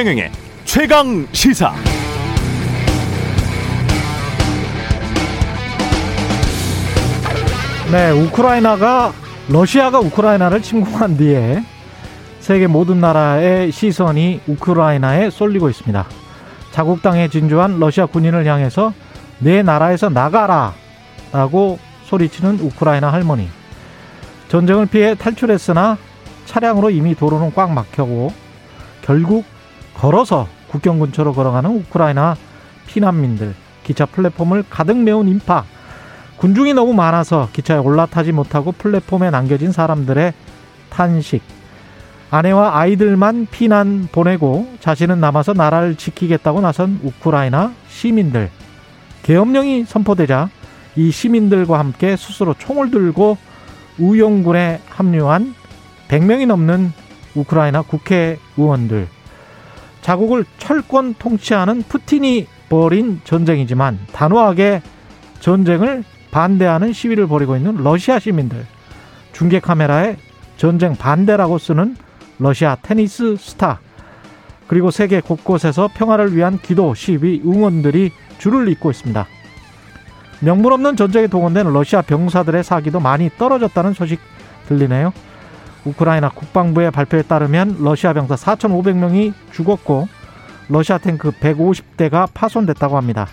최경영의 최강 시사. 네, 우크라이나가 러시아가 우크라이나를 침공한 뒤에 세계 모든 나라의 시선이 우크라이나에 쏠리고 있습니다. 자국 땅에 진주한 러시아 군인을 향해서 내 나라에서 나가라 라고 소리치는 우크라이나 할머니. 전쟁을 피해 탈출했으나 차량으로 이미 도로는 꽉 막혀고 결국 걸어서 국경 근처로 걸어가는 우크라이나 피난민들, 기차 플랫폼을 가득 메운 인파, 군중이 너무 많아서 기차에 올라타지 못하고 플랫폼에 남겨진 사람들의 탄식, 아내와 아이들만 피난 보내고 자신은 남아서 나라를 지키겠다고 나선 우크라이나 시민들, 계엄령이 선포되자 이 시민들과 함께 스스로 총을 들고 우용군에 합류한 100명이 넘는 우크라이나 국회의원들. 자국을 철권 통치하는 푸틴이 벌인 전쟁이지만 단호하게 전쟁을 반대하는 시위를 벌이고 있는 러시아 시민들. 중계 카메라에 전쟁 반대라고 쓰는 러시아 테니스 스타. 그리고 세계 곳곳에서 평화를 위한 기도, 시위, 응원들이 줄을 잇고 있습니다. 명분 없는 전쟁에 동원된 러시아 병사들의 사기도 많이 떨어졌다는 소식 들리네요. 우크라이나 국방부의 발표에 따르면 러시아 병사 4,500명이 죽었고 러시아 탱크 150대가 파손됐다고 합니다.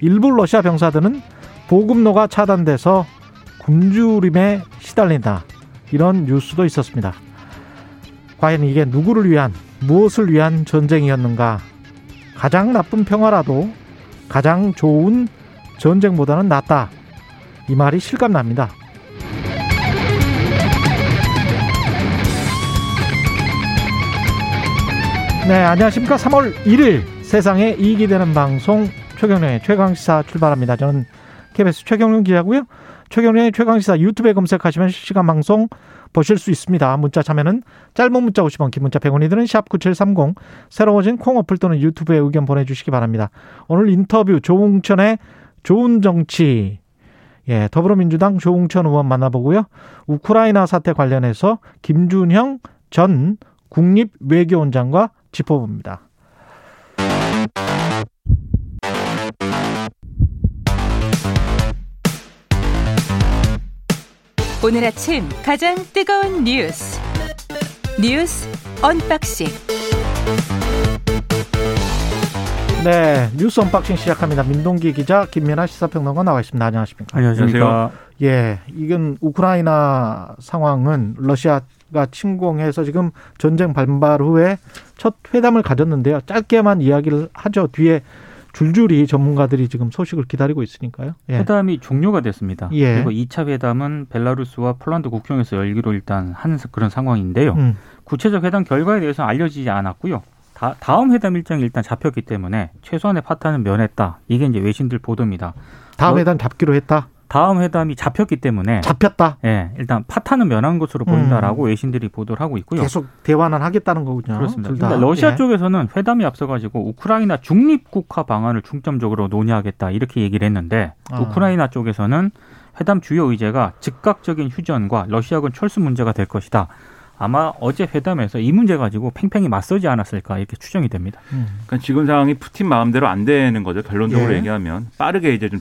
일부 러시아 병사들은 보급로가 차단돼서 굶주림에 시달린다. 이런 뉴스도 있었습니다. 과연 이게 누구를 위한, 무엇을 위한 전쟁이었는가? 가장 나쁜 평화라도 가장 좋은 전쟁보다는 낫다. 이 말이 실감납니다. 네, 안녕하십니까. 3월 1일 세상에 이익이 되는 방송 최경련의 최강시사 출발합니다. 저는 KBS 최경련 기자고요. 최경련의 최강시사 유튜브에 검색하시면 실시간 방송 보실 수 있습니다. 문자 참여는 짧은 문자 50원, 긴 문자 100원이 드는 샵9730 새로워진 콩 어플 또는 유튜브에 의견 보내주시기 바랍니다. 오늘 인터뷰 조웅천의 좋은 정치 예, 더불어민주당 조웅천 의원 만나보고요. 우크라이나 사태 관련해서 김준형 전 국립외교원장과 짚어봅니다. 오늘 아침 가장 뜨거운 뉴스 뉴스 언박싱 네, 뉴스 언박싱 시작합니다. 민동기 기자, 김민아 시사평론가 나와 있습니다. 안녕하십니까? 안녕하십니까? 예, 이건 우크라이나 상황은 러시아 가 침공해서 지금 전쟁 발발 후에 첫 회담을 가졌는데요. 짧게만 이야기를 하죠. 뒤에 줄줄이 전문가들이 지금 소식을 기다리고 있으니까요. 예. 회담이 종료가 됐습니다. 예. 그리고 2차 회담은 벨라루스와 폴란드 국경에서 열기로 일단 한 그런 상황인데요. 음. 구체적 회담 결과에 대해서 알려지지 않았고요. 다, 다음 회담 일정이 일단 잡혔기 때문에 최소한의 파탄은 면했다. 이게 이제 외신들 보도입니다. 다음 뭐, 회담 잡기로 했다. 다음 회담이 잡혔기 때문에 잡혔다. 예, 일단 파탄은 면한 것으로 보인다라고 음. 외신들이 보도를 하고 있고요. 계속 대화는 하겠다는 거군요. 그렇습니다. 그러니까 러시아 예. 쪽에서는 회담이 앞서가지고 우크라이나 중립국화 방안을 중점적으로 논의하겠다 이렇게 얘기를 했는데 아. 우크라이나 쪽에서는 회담 주요 의제가 즉각적인 휴전과 러시아군 철수 문제가 될 것이다. 아마 어제 회담에서 이 문제 가지고 팽팽히 맞서지 않았을까 이렇게 추정이 됩니다. 음. 그러니까 지금 상황이 푸틴 마음대로 안 되는 거죠. 결론적으로 예. 얘기하면 빠르게 이제 좀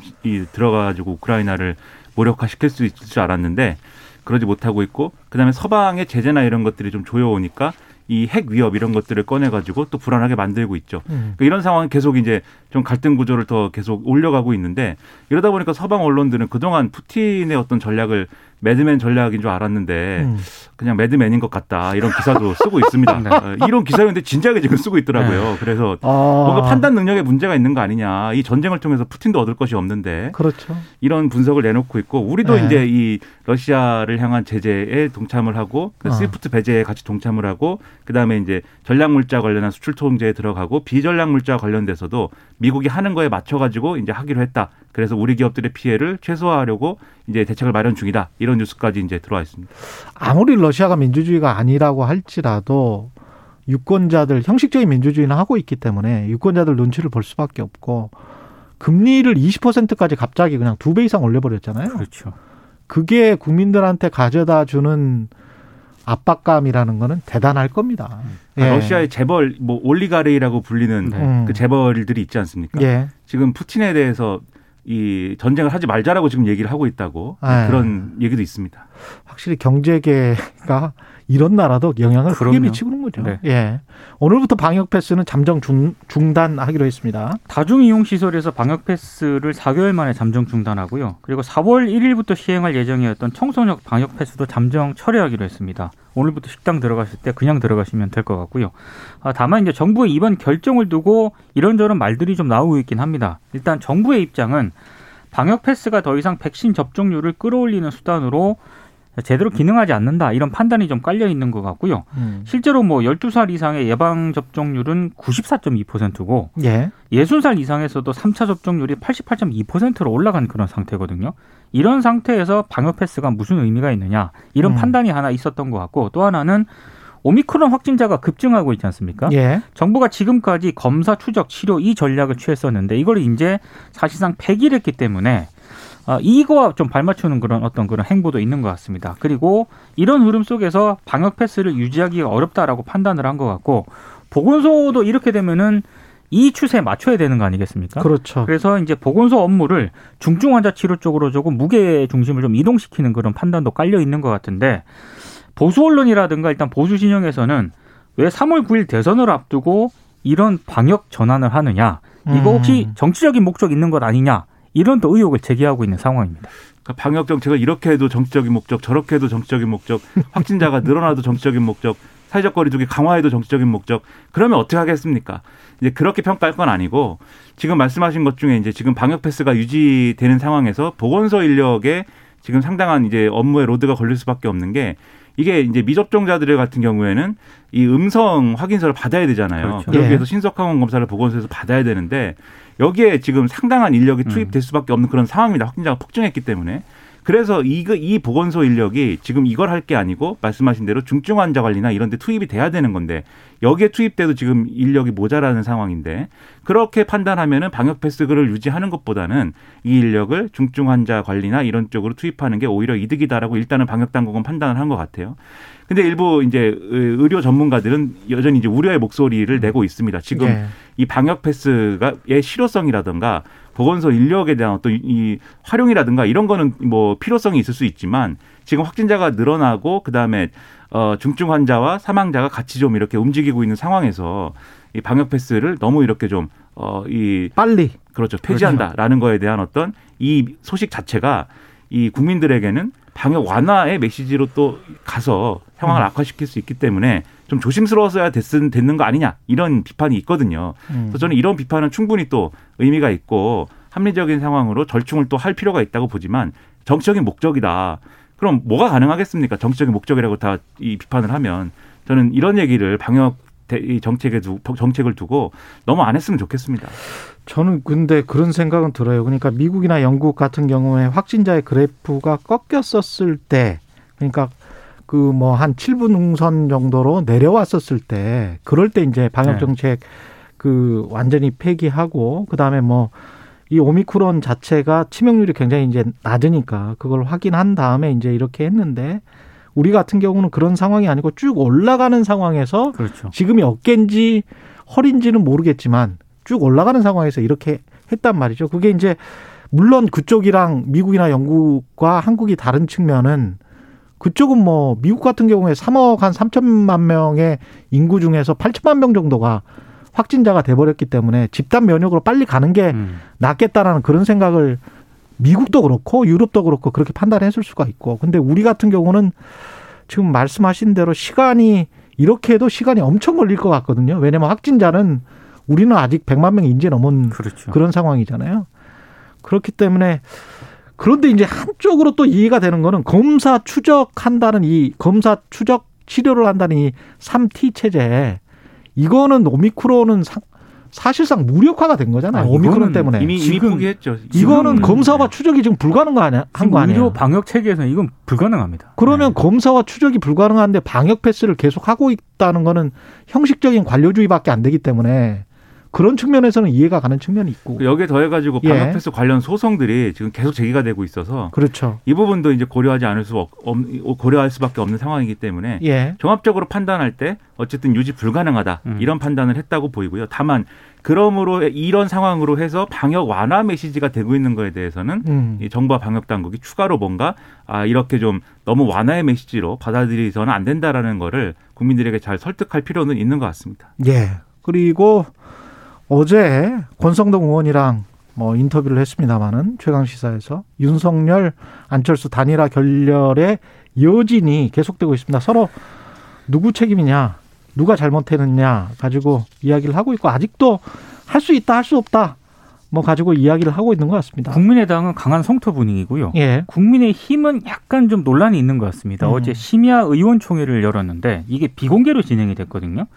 들어가가지고 우크라이나를 무력화시킬 수 있을 줄 알았는데 그러지 못하고 있고 그다음에 서방의 제재나 이런 것들이 좀 조여오니까 이 핵 위협 이런 것들을 꺼내가지고 또 불안하게 만들고 있죠. 음. 그러니까 이런 상황은 계속 이제 좀 갈등 구조를 더 계속 올려가고 있는데 이러다 보니까 서방 언론들은 그동안 푸틴의 어떤 전략을 madman 전략인 줄 알았는데 음. 그냥 madman인 것 같다 이런 기사도 쓰고 있습니다. 네. 어, 이런 기사였는데 진작에 지금 쓰고 있더라고요. 네. 그래서 아. 뭔가 판단 능력에 문제가 있는 거 아니냐. 이 전쟁을 통해서 푸틴도 얻을 것이 없는데 그렇죠. 이런 분석을 내놓고 있고 우리도 네. 이제 이 러시아를 향한 제재에 동참을 하고 그 어. 스위프트 배제에 같이 동참을 하고 그다음에 이제 전략 물자 관련한 수출 통제에 들어가고 비전략 물자 관련돼서도 미국이 하는 거에 맞춰 가지고 이제 하기로 했다. 그래서 우리 기업들의 피해를 최소화하려고 이제 대책을 마련 중이다. 이런 뉴스까지 이제 들어와 있습니다. 아무리 러시아가 민주주의가 아니라고 할지라도 유권자들 형식적인 민주주의는 하고 있기 때문에 유권자들 눈치를 볼 수밖에 없고 금리를 20%까지 갑자기 그냥 두 배 이상 올려버렸잖아요. 그렇죠. 그게 국민들한테 가져다 주는 압박감이라는 거는 대단할 겁니다. 예. 러시아의 재벌 뭐 올리가레이라고 불리는 네. 그 재벌들이 있지 않습니까? 예. 지금 푸틴에 대해서 이 전쟁을 하지 말자라고 지금 얘기를 하고 있다고 네. 그런 얘기도 있습니다. 확실히 경제계가 이런 나라도 영향을 그럼요. 크게 미치는 거죠. 네. 예. 오늘부터 방역 패스는 잠정 중, 중단하기로 했습니다. 다중 이용 시설에서 방역 패스를 4개월 만에 잠정 중단하고요. 그리고 4월 1일부터 시행할 예정이었던 청소년 방역 패스도 잠정 철회하기로 했습니다. 오늘부터 식당 들어가실 때 그냥 들어가시면 될 것 같고요. 아, 다만 이제 정부의 이번 결정을 두고 이런저런 말들이 좀 나오고 있긴 합니다. 일단 정부의 입장은 방역 패스가 더 이상 백신 접종률을 끌어올리는 수단으로 제대로 기능하지 않는다 이런 판단이 좀 깔려 있는 것 같고요. 음. 실제로 뭐 12살 이상의 예방 접종률은 94.2%고 예. 60살 이상에서도 3차 접종률이 88.2%로 올라간 그런 상태거든요. 이런 상태에서 방역 패스가 무슨 의미가 있느냐 이런 음. 판단이 하나 있었던 것 같고 또 하나는 오미크론 확진자가 급증하고 있지 않습니까? 예. 정부가 지금까지 검사 추적 치료 이 전략을 취했었는데 이걸 이제 사실상 폐기를 했기 때문에 아, 이거와 좀 발맞추는 그런 어떤 그런 행보도 있는 것 같습니다. 그리고 이런 흐름 속에서 방역 패스를 유지하기가 어렵다라고 판단을 한 것 같고 보건소도 이렇게 되면은 이 추세에 맞춰야 되는 거 아니겠습니까? 그렇죠. 그래서 이제 보건소 업무를 중증 환자 치료 쪽으로 조금 무게 중심을 좀 이동시키는 그런 판단도 깔려 있는 것 같은데 보수 언론이라든가 일단 보수 진영에서는 왜 3월 9일 대선을 앞두고 이런 방역 전환을 하느냐? 이거 혹시 음. 정치적인 목적 있는 것 아니냐? 이런 또 의혹을 제기하고 있는 상황입니다. 그러니까 방역 정책을 이렇게 해도 정치적인 목적, 저렇게 해도 정치적인 목적, 확진자가 늘어나도 정치적인 목적, 사회적 거리두기 강화해도 정치적인 목적. 그러면 어떻게 하겠습니까? 이제 그렇게 평가할 건 아니고 지금 말씀하신 것 중에 이제 지금 방역 패스가 유지되는 상황에서 보건소 인력에 지금 상당한 이제 업무의 load가 걸릴 수밖에 없는 게 이게 이제 미접종자들 같은 경우에는 이 음성 확인서를 받아야 되잖아요. 그렇죠. 여기에서 예. 신속항원 검사를 보건소에서 받아야 되는데 여기에 지금 상당한 인력이 음. 투입될 수밖에 없는 그런 상황입니다. 확진자가 폭증했기 때문에. 그래서 이, 이 보건소 인력이 지금 이걸 할 게 아니고 말씀하신 대로 중증 환자 관리나 이런 데 투입이 돼야 되는 건데 여기에 투입돼도 지금 인력이 모자라는 상황인데 그렇게 판단하면은 방역 패스를 유지하는 것보다는 이 인력을 중증 환자 관리나 이런 쪽으로 투입하는 게 오히려 이득이다라고 일단은 방역 당국은 판단을 한 것 같아요. 근데 일부 이제 의료 전문가들은 여전히 이제 우려의 목소리를 내고 있습니다. 지금 네. 이 방역 패스가의 실효성이라든가 보건소 인력에 대한 어떤 이 활용이라든가 이런 거는 뭐 필요성이 있을 수 있지만 지금 확진자가 늘어나고 그다음에 어 중증 환자와 사망자가 같이 좀 이렇게 움직이고 있는 상황에서 이 방역 패스를 너무 이렇게 좀 어 이 빨리 그렇죠 폐지한다라는 그렇죠. 거에 대한 어떤 이 소식 자체가 이 국민들에게는 방역 완화의 메시지로 또 가서 상황을 음. 악화시킬 수 있기 때문에 좀 조심스러워서야 됐은, 됐는 거 아니냐 이런 비판이 있거든요. 음. 그래서 저는 이런 비판은 충분히 또 의미가 있고 합리적인 상황으로 절충을 또 할 필요가 있다고 보지만 정치적인 목적이다. 그럼 뭐가 가능하겠습니까? 정치적인 목적이라고 다 이 비판을 하면 저는 이런 얘기를 방역 정책에 두, 정책을 두고 너무 안 했으면 좋겠습니다. 저는 근데 그런 생각은 들어요. 그러니까 미국이나 영국 같은 경우에 확진자의 그래프가 꺾였었을 때, 그러니까 그 뭐 한 7분 응선 정도로 내려왔었을 때, 그럴 때 이제 방역 네. 정책 네. 그 완전히 폐기하고 그다음에 뭐 이 오미크론 자체가 치명률이 굉장히 이제 낮으니까 그걸 확인한 다음에 이제 이렇게 했는데 우리 같은 경우는 그런 상황이 아니고 쭉 올라가는 상황에서 그렇죠. 지금이 어깨인지 허리인지는 모르겠지만 쭉 올라가는 상황에서 이렇게 했단 말이죠. 그게 이제 물론 그쪽이랑 미국이나 영국과 한국이 다른 측면은 그쪽은 뭐 미국 같은 경우에 3억 한 3천만 명의 인구 중에서 8천만 명 정도가 확진자가 돼버렸기 때문에 집단 면역으로 빨리 가는 게 음. 낫겠다라는 그런 생각을 미국도 그렇고 유럽도 그렇고 그렇게 판단했을 수가 있고 근데 우리 같은 경우는 지금 말씀하신 대로 시간이 이렇게 해도 시간이 엄청 걸릴 것 같거든요. 왜냐면 확진자는 우리는 아직 100만 명이 이제 넘은 그렇죠. 그런 상황이잖아요. 그렇기 때문에 그런데 이제 한쪽으로 또 이해가 되는 거는 검사 추적한다는 이 검사 추적 치료를 한다는 이 3T 체제 이거는 오미크론은 상, 사실상 무력화가 된 거잖아요. 아, 오미크론 때문에. 이미, 이미 포기했죠. 이거는 검사와 추적이 지금 불가능 한거 아니에요? 의료 방역 체계에서는 이건 불가능합니다. 그러면 네. 검사와 추적이 불가능한데 방역 패스를 계속 하고 있다는 거는 형식적인 관료주의밖에 안 되기 때문에 그런 측면에서는 이해가 가는 측면이 있고 여기에 더해가지고 예. 방역 패스 관련 소송들이 지금 계속 제기가 되고 있어서 그렇죠. 이 부분도 이제 고려하지 않을 수 없, 없- 고려할 수밖에 없는 상황이기 때문에 예. 종합적으로 판단할 때 어쨌든 유지 불가능하다 음. 이런 판단을 했다고 보이고요. 다만 그러므로 이런 상황으로 해서 방역 완화 메시지가 되고 있는 거에 대해서는 음. 이 정부와 방역 당국이 추가로 뭔가 아 이렇게 좀 너무 완화의 메시지로 받아들이서는 안 된다라는 거를 국민들에게 잘 설득할 필요는 있는 것 같습니다. 예. 그리고 어제 권성동 의원이랑 뭐 인터뷰를 했습니다마는 최강 시사에서 윤석열 안철수 단일화 결렬의 여진이 계속되고 있습니다. 서로 누구 책임이냐, 누가 잘못했느냐 가지고 이야기를 하고 있고 아직도 할 수 있다, 할 수 없다 뭐 가지고 이야기를 하고 있는 것 같습니다. 국민의당은 강한 성토 분위기고요. 예. 국민의 힘은 약간 좀 논란이 있는 것 같습니다. 음. 어제 심야 의원총회를 열었는데 이게 비공개로 진행이 됐거든요.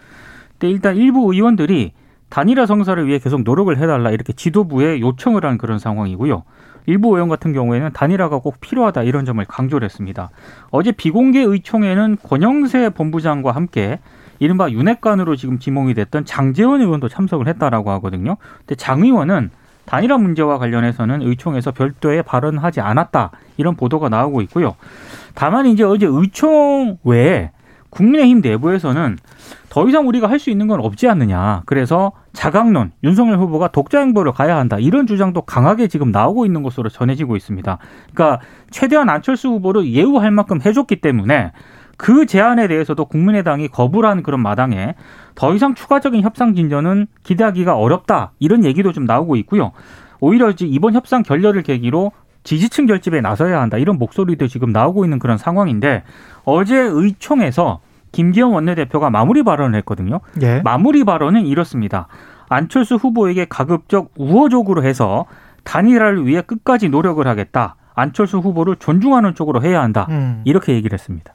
근데 일단 일부 의원들이 단일화 성사를 위해 계속 노력을 해달라 이렇게 지도부에 요청을 한 그런 상황이고요. 일부 의원 같은 경우에는 단일화가 꼭 필요하다 이런 점을 강조를 했습니다. 어제 비공개 의총에는 권영세 본부장과 함께 이른바 윤핵관으로 지금 지목이 됐던 장재원 의원도 참석을 했다라고 하거든요. 근데 장 의원은 단일화 문제와 관련해서는 의총에서 별도의 발언하지 않았다 이런 보도가 나오고 있고요. 다만 이제 어제 의총 외에 국민의힘 내부에서는 더 이상 우리가 할 수 있는 건 없지 않느냐. 그래서 자강론, 윤석열 후보가 독자 행보를 가야 한다. 이런 주장도 강하게 지금 나오고 있는 것으로 전해지고 있습니다. 그러니까 최대한 안철수 후보를 예우할 만큼 해줬기 때문에 그 제안에 대해서도 국민의당이 거부를 한 그런 마당에 더 이상 추가적인 협상 진전은 기대하기가 어렵다. 이런 얘기도 좀 나오고 있고요. 오히려 이번 협상 결렬을 계기로 지지층 결집에 나서야 한다. 이런 목소리도 지금 나오고 있는 그런 상황인데 어제 의총에서 김기현 원내대표가 마무리 발언을 했거든요. 예. 마무리 발언은 이렇습니다. 안철수 후보에게 가급적 우호적으로 해서 단일화를 위해 끝까지 노력을 하겠다. 안철수 후보를 존중하는 쪽으로 해야 한다. 음. 이렇게 얘기를 했습니다.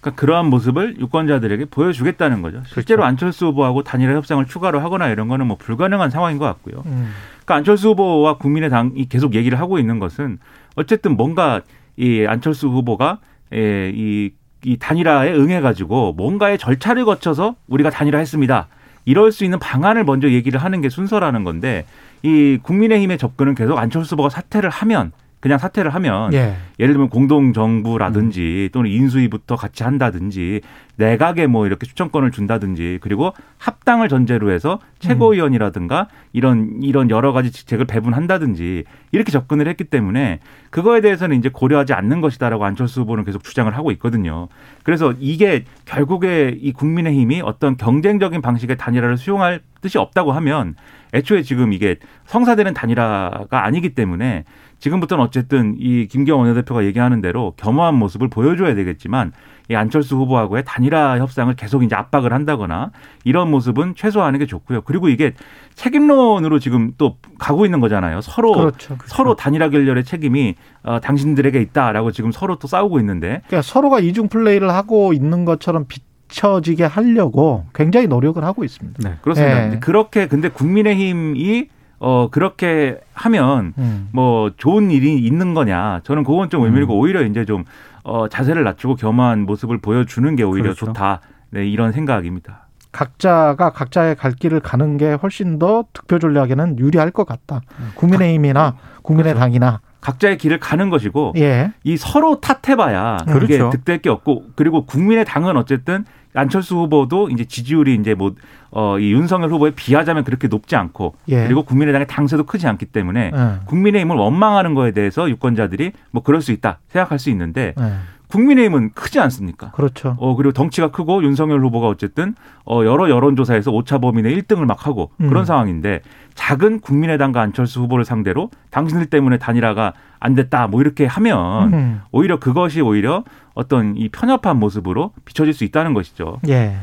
그러니까 그러한 모습을 유권자들에게 보여주겠다는 거죠. 실제로 그렇죠. 안철수 후보하고 단일화 협상을 추가로 하거나 이런 거는 뭐 불가능한 상황인 것 같고요. 음. 그러니까 안철수 후보와 국민의당이 계속 얘기를 하고 있는 것은 어쨌든 뭔가 이 안철수 후보가 예, 이, 이 단일화에 응해가지고 뭔가의 절차를 거쳐서 우리가 단일화했습니다. 이럴 수 있는 방안을 먼저 얘기를 하는 게 순서라는 건데 이 국민의힘의 접근은 계속 안철수 후보가 사퇴를 하면 그냥 사퇴를 하면 예. 예를 들면 공동 정부라든지 또는 인수위부터 같이 한다든지 내각에 뭐 이렇게 추천권을 준다든지 그리고 합당을 전제로 해서 최고위원이라든가 이런 이런 여러 가지 직책을 배분한다든지 이렇게 접근을 했기 때문에 그거에 대해서는 이제 고려하지 않는 것이다라고 안철수 후보는 계속 주장을 하고 있거든요. 그래서 이게 결국에 이 국민의힘이 어떤 경쟁적인 방식의 단일화를 수용할 뜻이 없다고 하면 애초에 지금 이게 성사되는 단일화가 아니기 때문에 지금부터는 어쨌든 이 김기현 원내대표가 얘기하는 대로 겸허한 모습을 보여줘야 되겠지만 이 안철수 후보하고의 단일화 협상을 계속 이제 압박을 한다거나 이런 모습은 최소화하는 게 좋고요. 그리고 이게 책임론으로 지금 또 가고 있는 거잖아요. 서로 그렇죠. 서로 단일화 결렬의 책임이 어, 당신들에게 있다라고 지금 서로 또 싸우고 있는데 그러니까 서로가 이중 플레이를 하고 있는 것처럼 비춰지게 하려고 굉장히 노력을 하고 있습니다. 네. 그렇습니다. 네. 그렇게 근데 국민의힘이 어 그렇게 하면 음. 뭐 좋은 일이 있는 거냐? 저는 그건 좀 의미고 오히려 이제 좀 어, 자세를 낮추고 겸허한 모습을 보여주는 게 오히려 그렇죠. 좋다. 네, 이런 생각입니다. 각자가 각자의 갈 길을 가는 게 훨씬 더 득표 전략에는 유리할 것 같다. 국민의힘이나 국민의당이나 각자의 길을 가는 것이고 예. 이 서로 탓해봐야 그게 그렇죠. 득될 게 없고 그리고 국민의 당은 어쨌든 안철수 후보도 이제 지지율이 이제 뭐 어 이 윤석열 후보에 비하자면 그렇게 높지 않고 예. 그리고 국민의당의 당세도 크지 않기 때문에 예. 국민의힘을 원망하는 거에 대해서 유권자들이 뭐 그럴 수 있다 생각할 수 있는데 예. 국민의힘은 크지 않습니까? 그렇죠. 어 그리고 덩치가 크고 윤석열 후보가 어쨌든 어 여러 여론조사에서 오차 범위 내 1등을 막 하고 음. 그런 상황인데 작은 국민의당과 안철수 후보를 상대로 당신들 때문에 단일화가 안 됐다 뭐 이렇게 하면 음. 오히려 그것이 오히려 어떤 이 편협한 모습으로 비춰질 수 있다는 것이죠. 예.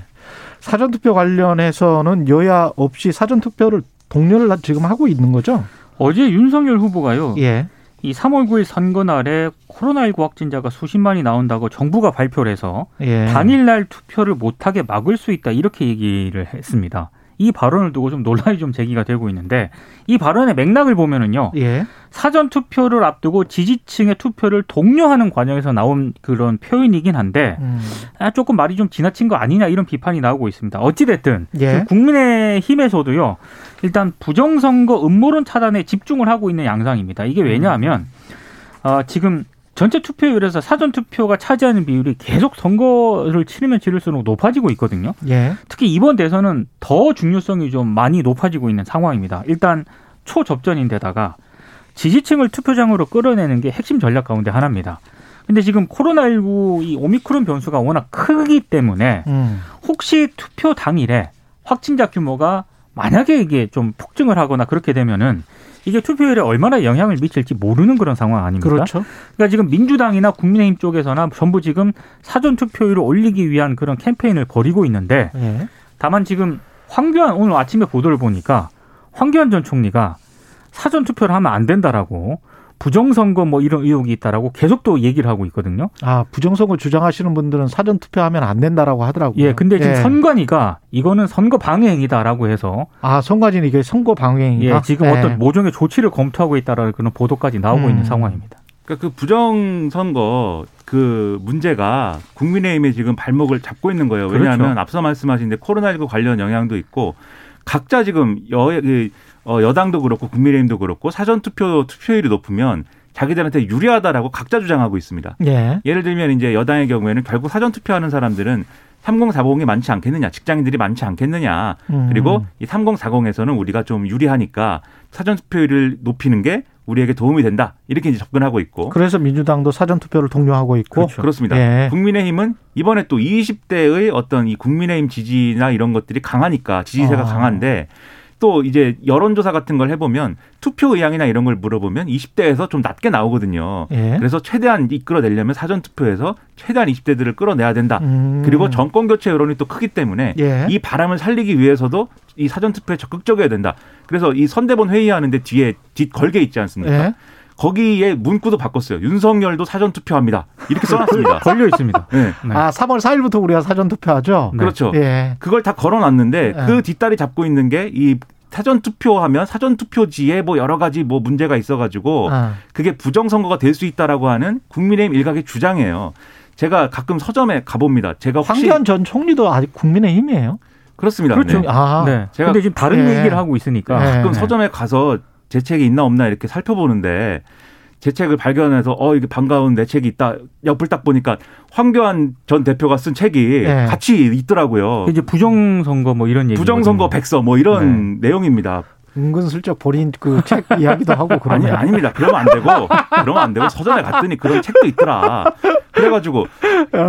사전투표 관련해서는 여야 없이 사전투표를 동료를 지금 하고 있는 거죠? 어제 윤석열 후보가요. 예. 이 3월 9일 선거 날에 코로나19 확진자가 수십만이 나온다고 정부가 발표를 해서 예. 단일날 투표를 못하게 막을 수 있다 이렇게 얘기를 했습니다. 이 발언을 두고 좀 논란이 좀 제기가 되고 있는데 이 발언의 맥락을 보면은요. 예. 사전 투표를 앞두고 지지층의 투표를 독려하는 과정에서 나온 그런 표현이긴 한데 음. 아, 조금 말이 좀 지나친 거 아니냐 이런 비판이 나오고 있습니다. 어찌 됐든 예. 국민의 힘에서도요. 일단 부정선거 음모론 차단에 집중을 하고 있는 양상입니다. 이게 왜냐하면 어, 지금 전체 투표율에서 사전 투표가 차지하는 비율이 계속 선거를 치르면 치를수록 높아지고 있거든요. 예. 특히 이번 대선은 더 중요성이 좀 많이 높아지고 있는 상황입니다. 일단 초접전인데다가 지지층을 투표장으로 끌어내는 게 핵심 전략 가운데 하나입니다. 근데 지금 코로나19 이 오미크론 변수가 워낙 크기 때문에 음. 혹시 투표 당일에 확진자 규모가 만약에 이게 좀 폭증을 하거나 그렇게 되면은 이게 투표율에 얼마나 영향을 미칠지 모르는 그런 상황 아닙니까? 그렇죠. 그러니까 지금 민주당이나 국민의힘 쪽에서나 전부 지금 사전 투표율을 올리기 위한 그런 캠페인을 벌이고 있는데 예. 다만 지금 황교안 오늘 아침에 보도를 보니까 황교안 전 총리가 사전 투표를 하면 안 된다라고 부정선거 뭐 이런 의혹이 있다라고 계속 또 얘기를 하고 있거든요. 아 부정선거 주장하시는 분들은 사전 투표하면 안 된다라고 하더라고요. 예, 근데 지금 예. 선관위가 이거는 선거 방해 행위다라고 해서 아 선관위는 이게 선거 방해인가? 예, 지금 어떤 모종의 조치를 검토하고 있다라는 그런 보도까지 나오고 음. 있는 상황입니다. 그러니까 그 부정선거 그 문제가 국민의힘에 지금 발목을 잡고 있는 거예요. 왜냐하면 그렇죠. 앞서 말씀하신 데 코로나19 관련 영향도 있고 각자 지금 여, 그, 어, 여당도 그렇고 국민의힘도 그렇고 사전투표 투표율이 높으면 자기들한테 유리하다라고 각자 주장하고 있습니다. 예. 예를 들면 이제 여당의 경우에는 결국 사전투표하는 사람들은 3040이 많지 않겠느냐, 직장인들이 많지 않겠느냐, 음. 그리고 이 3040에서는 우리가 좀 유리하니까 사전투표율을 높이는 게 우리에게 도움이 된다. 이렇게 이제 접근하고 있고. 그래서 민주당도 사전 투표를 독려하고 있고 그렇죠. 그렇습니다. 예. 국민의힘은 이번에 또 20대의 어떤 이 국민의힘 지지나 이런 것들이 강하니까 지지세가 아. 강한데 또 이제 여론조사 같은 걸 해보면 투표 의향이나 이런 걸 물어보면 20대에서 좀 낮게 나오거든요. 예. 그래서 최대한 이끌어내려면 사전 투표에서 최대한 20대들을 끌어내야 된다. 음. 그리고 정권 교체 여론이 또 크기 때문에 예. 이 바람을 살리기 위해서도 이 사전 투표에 적극적이어야 된다. 그래서 이 선대본 회의하는데 뒤에 뒷 걸게 있지 않습니까? 예. 거기에 문구도 바꿨어요. 윤석열도 사전 투표합니다. 이렇게 써놨습니다. 걸려 있습니다. 네. 네. 아 3월 4일부터 우리가 사전 투표하죠. 네. 그렇죠. 예. 그걸 다 걸어놨는데 네. 그 뒷다리 잡고 있는 게이 사전 투표하면 사전 투표지에 뭐 여러 가지 뭐 문제가 있어가지고 아. 그게 부정 선거가 될 수 있다라고 하는 국민의힘 일각의 주장이에요. 제가 가끔 서점에 가봅니다. 제가 황교안 전 총리도 아직 국민의힘이에요. 그렇습니다. 그렇죠. 네. 아. 네. 제가- 근데 지금 다른 예. 얘기를 하고 있으니까 예. 가끔 서점에 가서 제 책이 있나 없나 이렇게 살펴보는데 제 책을 발견해서 어 이게 반가운 내 책이 있다 옆을 딱 보니까 황교안 전 대표가 쓴 책이 네. 같이 있더라고요. 이제 부정선거 뭐 이런 얘기 부정선거 백서 뭐 이런 내용입니다. 은근슬쩍 본인 그책 이야기도 하고 아니 그러네. 아닙니다. 그러면 안 되고 그러면 안 되고 서점에 갔더니 그런 책도 있더라. 그래가지고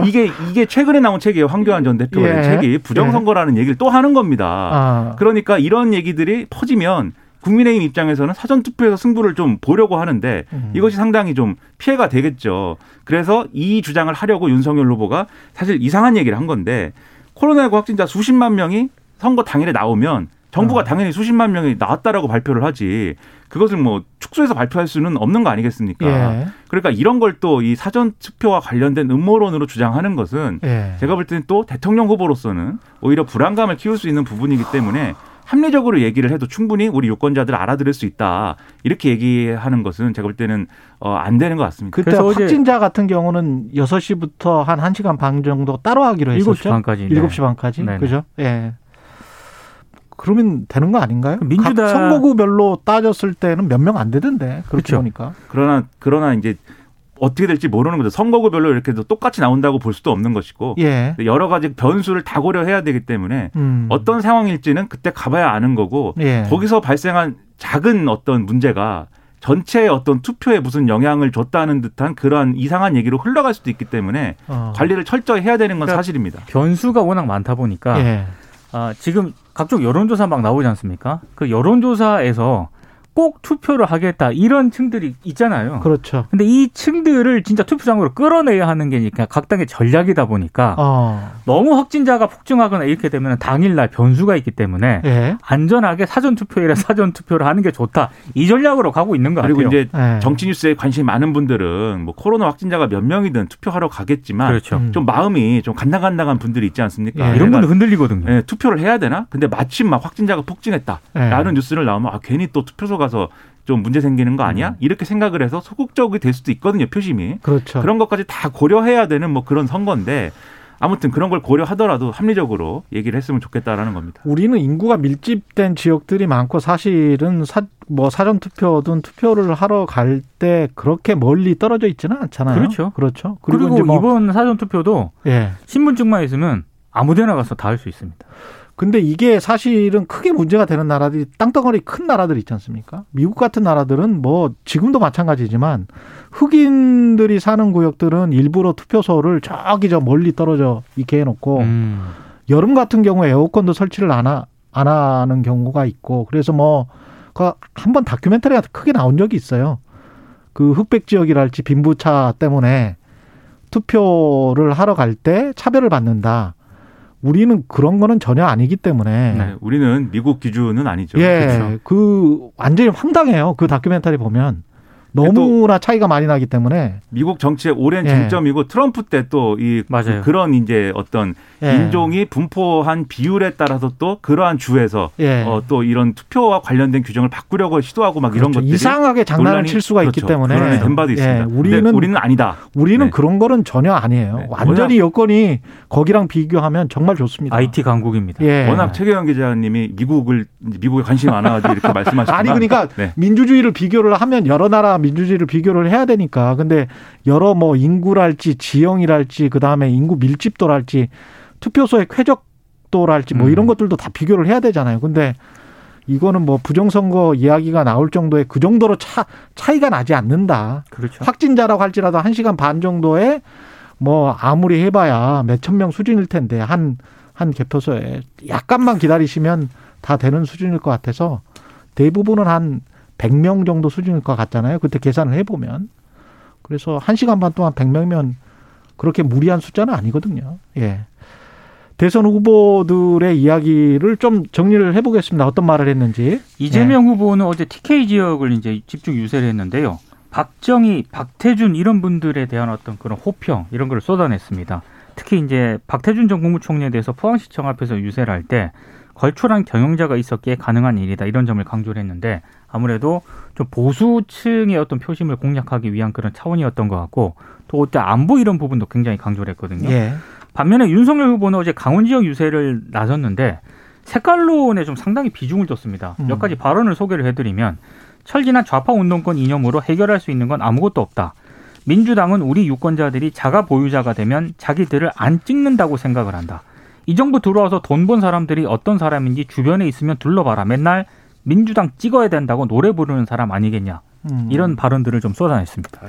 이게 이게 최근에 나온 책이에요. 황교안 전 대표가 낸 예. 책이 부정선거라는 얘기를 또 하는 겁니다. 아. 그러니까 이런 얘기들이 퍼지면 국민의힘 입장에서는 사전 투표에서 승부를 좀 보려고 하는데 음. 이것이 상당히 좀 피해가 되겠죠. 그래서 이 주장을 하려고 윤석열 후보가 사실 이상한 얘기를 한 건데 코로나19 확진자 수십만 명이 선거 당일에 나오면 정부가 어. 당연히 수십만 명이 나왔다라고 발표를 하지 그것을 뭐 축소해서 발표할 수는 없는 거 아니겠습니까? 예. 그러니까 이런 걸 또 이 사전 투표와 관련된 음모론으로 주장하는 것은 예. 제가 볼 때는 또 대통령 후보로서는 오히려 불안감을 키울 수 있는 부분이기 때문에 합리적으로 얘기를 해도 충분히 우리 유권자들 알아들을 수 있다 이렇게 얘기하는 것은 제가 볼 때는 어, 안 되는 것 같습니다. 그때 확진자 같은 경우는 6시부터 한 1시간 반 정도 따로 하기로 했었죠. 7시 반까지. 네. 7시 반까지. 네네. 그죠? 예. 그러면 되는 거 아닌가요? 민주당- 각 선거구별로 따졌을 때는 몇 명 안 되던데. 그렇게 그렇죠. 보니까. 그러나 그러나 이제 어떻게 될지 모르는 거죠. 선거구별로 이렇게 똑같이 나온다고 볼 수도 없는 것이고 예. 여러 가지 변수를 다 고려해야 되기 때문에 음. 어떤 상황일지는 그때 가봐야 아는 거고 예. 거기서 발생한 작은 어떤 문제가 전체 어떤 투표에 무슨 영향을 줬다는 듯한 그러한 이상한 얘기로 흘러갈 수도 있기 때문에 어. 관리를 철저히 해야 되는 건 그러니까 사실입니다. 변수가 워낙 많다 보니까 예. 아, 지금 각종 여론조사 막 나오지 않습니까? 그 여론조사에서 꼭 투표를 하겠다 이런 층들이 있잖아요. 그렇죠. 근데 이 층들을 진짜 투표장으로 끌어내야 하는 게 그러니까 각 당의 전략이다 보니까 어. 너무 확진자가 폭증하거나 이렇게 되면 당일날 변수가 있기 때문에 예. 안전하게 사전 투표일에 사전 투표를 하는 게 좋다 이 전략으로 가고 있는 것 그리고 같아요. 이제 예. 정치 뉴스에 관심이 많은 분들은 뭐 코로나 확진자가 몇 명이든 투표하러 가겠지만 그렇죠. 음. 좀 마음이 좀 간당간당한 분들이 있지 않습니까? 예. 이런 분들 흔들리거든요. 예, 투표를 해야 되나? 근데 마침 막 확진자가 폭증했다라는 예. 뉴스를 나오면 아 괜히 또 투표소 가서 좀 문제 생기는 거 아니야? 이렇게 생각을 해서 소극적이 될 수도 있거든요 표심이. 그렇죠. 그런 것까지 다 고려해야 되는 뭐 그런 선거인데 아무튼 그런 걸 고려하더라도 합리적으로 얘기를 했으면 좋겠다라는 겁니다. 우리는 인구가 밀집된 지역들이 많고 사실은 사, 뭐 사전 투표든 투표를 하러 갈 때 그렇게 멀리 떨어져 있지는 않잖아요. 그렇죠. 그렇죠. 그리고, 그리고, 이제 뭐 이번 사전 투표도 예. 신분증만 있으면 아무데나 가서 다 할 수 있습니다. 근데 이게 사실은 크게 문제가 되는 나라들이 땅덩어리 큰 나라들 있지 않습니까? 미국 같은 나라들은 뭐 지금도 마찬가지지만 흑인들이 사는 구역들은 일부러 투표소를 저기 저 멀리 떨어져 있게 해놓고 음. 여름 같은 경우에 에어컨도 설치를 안, 하, 안 하는 경우가 있고 그래서 뭐 한번 다큐멘터리가 크게 나온 적이 있어요. 그 흑백 지역이랄지 빈부차 때문에 투표를 하러 갈 때 차별을 받는다. 우리는 그런 거는 전혀 아니기 때문에 네, 우리는 미국 기준은 아니죠. 예, 그렇죠. 그 완전히 황당해요. 그 다큐멘터리 보면 너무나 차이가 많이 나기 때문에 미국 정치의 오랜 예. 쟁점이고 트럼프 때 또 이. 그런 이제 어떤 예. 인종이 분포한 비율에 따라서 또 그러한 주에서 예. 어, 또 이런 투표와 관련된 규정을 바꾸려고 시도하고 막 이런 그렇죠. 것들이 이상하게 장난을 칠 수가 있기 그렇죠. 때문에 그런 된 바도 있습니다. 예, 근데 우리는 우리는 아니다. 우리는 네. 그런 거는 전혀 아니에요. 네. 완전히 여건이 거기랑 비교하면 정말 좋습니다. IT 강국입니다. 예. 워낙 최경영 기자님이 미국을 미국에 관심이 많아가지고 이렇게 말씀하시지만 아니 그러니까 네. 민주주의를 비교를 하면 여러 나라 민주주의를 비교를 해야 되니까 근데 여러 뭐 인구랄지 지형이랄지 그다음에 인구 밀집도랄지 투표소의 쾌적도랄지 뭐 음. 이런 것들도 다 비교를 해야 되잖아요. 근데 이거는 뭐 부정선거 이야기가 나올 정도의 그 정도로 차 차이가 나지 않는다. 그렇죠. 확진자라고 할지라도 한 시간 반 정도에 뭐 아무리 해봐야 몇천 명 수준일 텐데 한 한 개표소에 약간만 기다리시면 다 되는 수준일 것 같아서 대부분은 한 100명 정도 수준일 것 같잖아요. 그때 계산을 해보면. 그래서 한 시간 반 동안 100명이면 그렇게 무리한 숫자는 아니거든요. 예. 대선 후보들의 이야기를 좀 정리를 해보겠습니다. 어떤 말을 했는지. 이재명 후보는 어제 TK 지역을 이제 집중 유세를 했는데요. 박정희, 박태준 이런 분들에 대한 어떤 그런 호평 이런 걸 쏟아냈습니다. 특히 이제 박태준 전 국무총리에 대해서 포항시청 앞에서 유세를 할 때 걸출한 경영자가 있었기에 가능한 일이다 이런 점을 강조를 했는데 아무래도 좀 보수층의 어떤 표심을 공략하기 위한 그런 차원이었던 것 같고 또 어때 안보 이런 부분도 굉장히 강조를 했거든요. 예. 반면에 윤석열 후보는 어제 강원 지역 유세를 나섰는데 색깔론에 좀 상당히 비중을 뒀습니다. 음. 몇 가지 발언을 소개를 해드리면 철진한 좌파 운동권 이념으로 해결할 수 있는 건 아무것도 없다. 민주당은 우리 유권자들이 자가 보유자가 되면 자기들을 안 찍는다고 생각을 한다. 이 정부 들어와서 돈번 사람들이 어떤 사람인지 주변에 있으면 둘러봐라. 맨날 민주당 찍어야 된다고 노래 부르는 사람 아니겠냐. 음. 이런 발언들을 좀 쏟아냈습니다.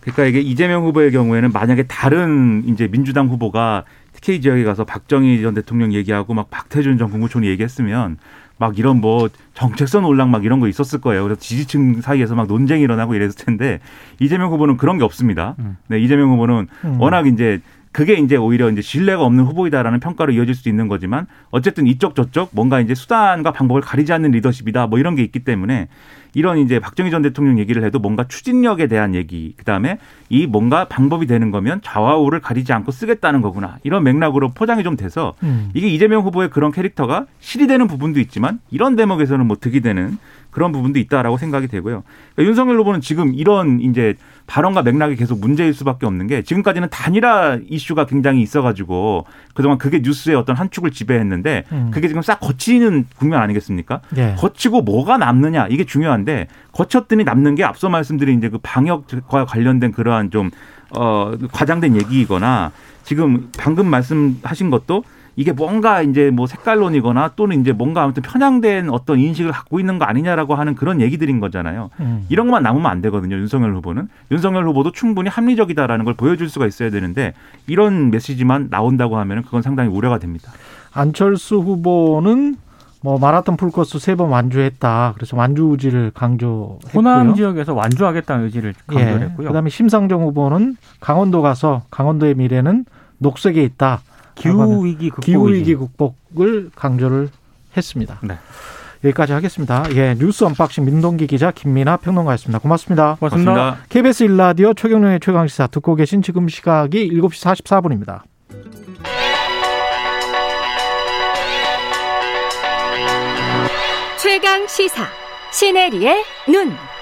그러니까 이게 이재명 후보의 경우에는 만약에 다른 이제 민주당 후보가 TK 지역에 가서 박정희 전 대통령 얘기하고 막 박태준 전 국무총리 얘기했으면 막 이런 뭐 정책선 올랑 막 이런 거 있었을 거예요. 그래서 지지층 사이에서 막 논쟁이 일어나고 이랬을 텐데 이재명 후보는 그런 게 없습니다. 음. 네, 이재명 후보는 음. 워낙 이제 그게 이제 오히려 이제 신뢰가 없는 후보이다라는 평가로 이어질 수 있는 거지만 어쨌든 이쪽 저쪽 뭔가 이제 수단과 방법을 가리지 않는 리더십이다 뭐 이런 게 있기 때문에 이런 이제 박정희 전 대통령 얘기를 해도 뭔가 추진력에 대한 얘기 그다음에 이 뭔가 방법이 되는 거면 좌우를 가리지 않고 쓰겠다는 거구나 이런 맥락으로 포장이 좀 돼서 음. 이게 이재명 후보의 그런 캐릭터가 실이 되는 부분도 있지만 이런 대목에서는 뭐 득이 되는 그런 부분도 있다라고 생각이 되고요. 그러니까 윤석열 후보는 지금 이런 이제 발언과 맥락이 계속 문제일 수밖에 없는 게 지금까지는 단일화 이슈가 굉장히 있어가지고 그동안 그게 뉴스의 어떤 한 축을 지배했는데 음. 그게 지금 싹 거치는 국면 아니겠습니까? 예. 거치고 뭐가 남느냐 이게 중요한데 거쳤더니 남는 게 앞서 말씀드린 이제 그 방역과 관련된 그러한 좀 어, 과장된 얘기이거나 지금 방금 말씀하신 것도 이게 뭔가 이제 뭐 색깔론이거나 또는 이제 뭔가 아무튼 편향된 어떤 인식을 갖고 있는 거 아니냐라고 하는 그런 얘기들인 거잖아요. 음. 이런 것만 남으면 안 되거든요. 윤석열 후보는. 윤석열 후보도 충분히 합리적이다라는 걸 보여줄 수가 있어야 되는데 이런 메시지만 나온다고 하면 그건 상당히 우려가 됩니다. 안철수 후보는 뭐 마라톤 풀코스 세 번 완주했다. 그래서 완주 의지를 강조했고요. 호남 지역에서 완주하겠다는 의지를 강조했고요. 예, 그다음에 심상정 후보는 강원도 가서 강원도의 미래는 녹색에 있다. 기후 위기 극복 기후 위기 극복을 강조를 했습니다. 네. 여기까지 하겠습니다. 예, 뉴스 언박싱 민동기 기자 김민아 평론가였습니다. 고맙습니다. 고맙습니다. 고맙습니다. KBS 1라디오 최경영의 최강 시사 듣고 계신 지금 시각이 7시 44분입니다. 최강 시사 시네리의 눈.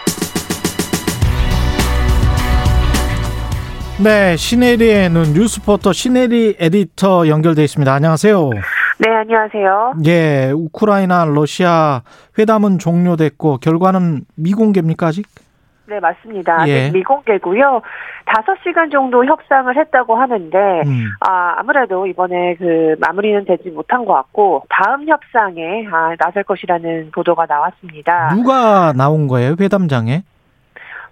네, 시네리에는 뉴스포터 시네리 에디터 연결돼 있습니다. 안녕하세요. 네, 안녕하세요. 예, 우크라이나 러시아 회담은 종료됐고 결과는 미공개입니까 아직? 네, 맞습니다. 예. 미공개고요. 5시간 정도 협상을 했다고 하는데 음. 아, 아무래도 이번에 그 마무리는 되지 못한 것 같고 다음 협상에 아, 나설 것이라는 보도가 나왔습니다. 누가 나온 거예요 회담장에?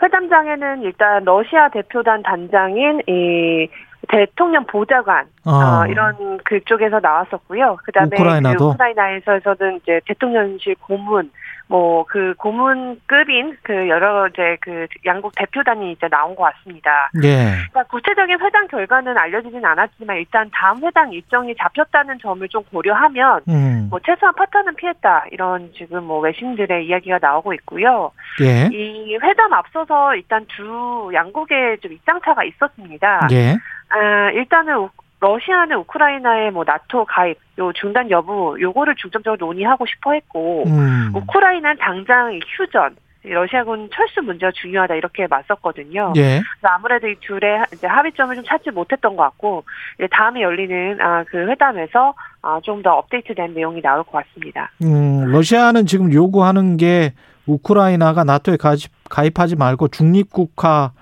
회담장에는 일단 러시아 대표단 단장인 이 대통령 보좌관 어, 어, 이런 그쪽에서 나왔었고요. 그다음에 우크라이나도? 그 우크라이나에서는 이제 대통령실 고문 뭐 그 고문급인 그 여러 이제 그 양국 대표단이 이제 나온 것 같습니다. 예. 그러니까 구체적인 회담 결과는 알려지진 않았지만 일단 다음 회담 일정이 잡혔다는 점을 좀 고려하면 음. 뭐 최소한 파탄은 피했다 이런 지금 뭐 외신들의 이야기가 나오고 있고요. 예. 이 회담 앞서서 일단 두 양국의 좀 입장차가 있었습니다. 예. 아, 일단은 우- 러시아는 우크라이나의 뭐 나토 가입 요 중단 여부 요거를 중점적으로 논의하고 싶어 했고 음. 우크라이나는 당장 이 휴전 이 러시아군 철수 문제가 중요하다 이렇게 맞섰거든요. 예. 아무래도 이 둘의 이제 합의점을 좀 찾지 못했던 것 같고 이제 다음에 열리는 아, 그 회담에서 아, 좀 더 업데이트된 내용이 나올 것 같습니다. 음, 러시아는 지금 요구하는 게 우크라이나가 나토에 가입, 가입하지 말고 중립국화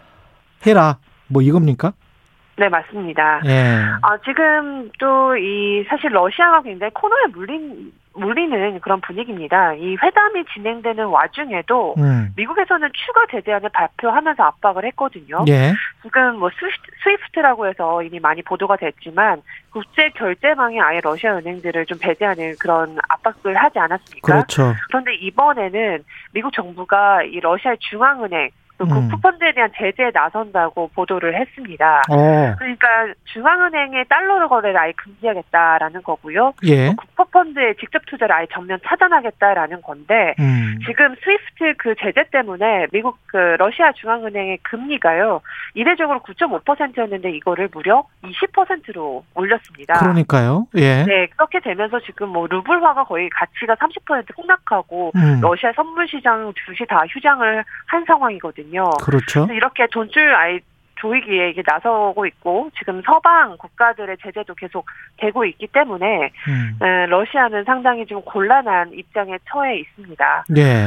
해라. 뭐 이겁니까? 네 맞습니다. 예. 아, 지금 또 이 사실 러시아가 굉장히 코너에 물린 물리는 그런 분위기입니다. 이 회담이 진행되는 와중에도 음. 미국에서는 추가 제재안을 발표하면서 압박을 했거든요. 예. 지금 뭐 스위프트, 스위프트라고 해서 이미 많이 보도가 됐지만 국제 결제망에 아예 러시아 은행들을 좀 배제하는 그런 압박을 하지 않았습니까? 그렇죠. 그런데 이번에는 미국 정부가 이 러시아의 중앙은행 또 음. 국부펀드에 대한 제재에 나선다고 보도를 했습니다. 어. 그러니까 중앙은행의 달러를 거래를 아예 금지하겠다라는 거고요. 예. 국부펀드에 직접 투자를 아예 전면 차단하겠다라는 건데 음. 지금 스위프트 그 제재 때문에 미국 그 러시아 중앙은행의 금리가요 이례적으로 9.5%였는데 이거를 무려 20%로 올렸습니다. 그러니까요. 예. 네 그렇게 되면서 지금 뭐 루블화가 거의 가치가 30% 폭락하고 음. 러시아 선물 시장 둘이 다 휴장을 한 상황이거든요. 그렇죠. 그래서 이렇게 돈줄 아예 조이기에 이게 나서고 있고 지금 서방 국가들의 제재도 계속 되고 있기 때문에 음. 에, 러시아는 상당히 좀 곤란한 입장에 처해 있습니다. 예.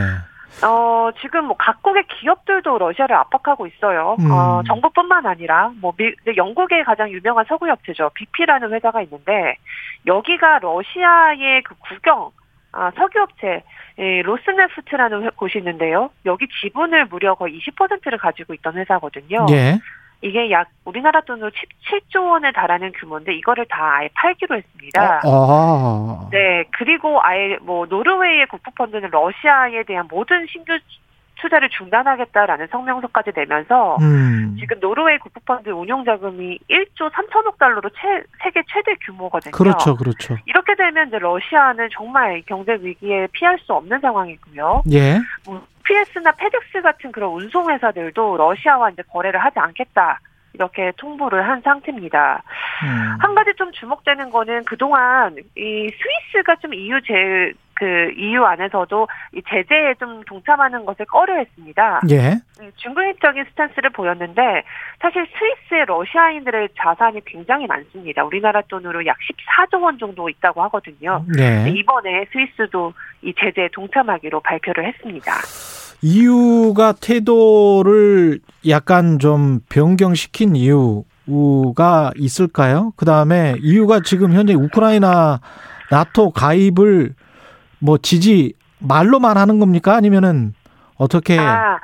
어, 지금 뭐 각국의 기업들도 러시아를 압박하고 있어요. 음. 어, 정부뿐만 아니라 뭐 미, 영국의 가장 유명한 석유 업체죠. BP라는 회사가 있는데 여기가 러시아의 그 국영 아, 석유업체 예, 로스네프트라는 회- 곳이 있는데요. 여기 지분을 무려 거의 20%를 가지고 있던 회사거든요. 예. 이게 약 우리나라 돈으로 17조 원에 달하는 규모인데 이거를 다 아예 팔기로 했습니다. 아. 네, 그리고 아예 뭐 노르웨이의 국부펀드는 러시아에 대한 모든 신규 투자를 중단하겠다라는 성명서까지 내면서 음. 지금 노르웨이 국부펀드 운용 자금이 1조 3천억 달러로 최, 세계 최대 규모거든요. 그렇죠. 그렇죠. 이렇게 되면 이제 러시아는 정말 경제 위기에 피할 수 없는 상황이고요. 예. 뭐 UPS나 페덱스 같은 그런 운송 회사들도 러시아와 이제 거래를 하지 않겠다. 이렇게 통보를 한 상태입니다. 음. 한 가지 좀 주목되는 거는 그동안 이 스위스가 좀 EU 제, 그 EU 안에서도 이 제재에 좀 동참하는 것을 꺼려했습니다. 예. 음, 중국적인 스탠스를 보였는데 사실 스위스의 러시아인들의 자산이 굉장히 많습니다. 우리나라 돈으로 약 14조 원 정도 있다고 하거든요. 예. 이번에 스위스도 이 제재에 동참하기로 발표를 했습니다. EU가 태도를 약간 좀 변경시킨 이유가 있을까요? 그 다음에 EU가 지금 현재 우크라이나 나토 가입을 뭐 지지 말로만 하는 겁니까? 아니면은 어떻게? 아,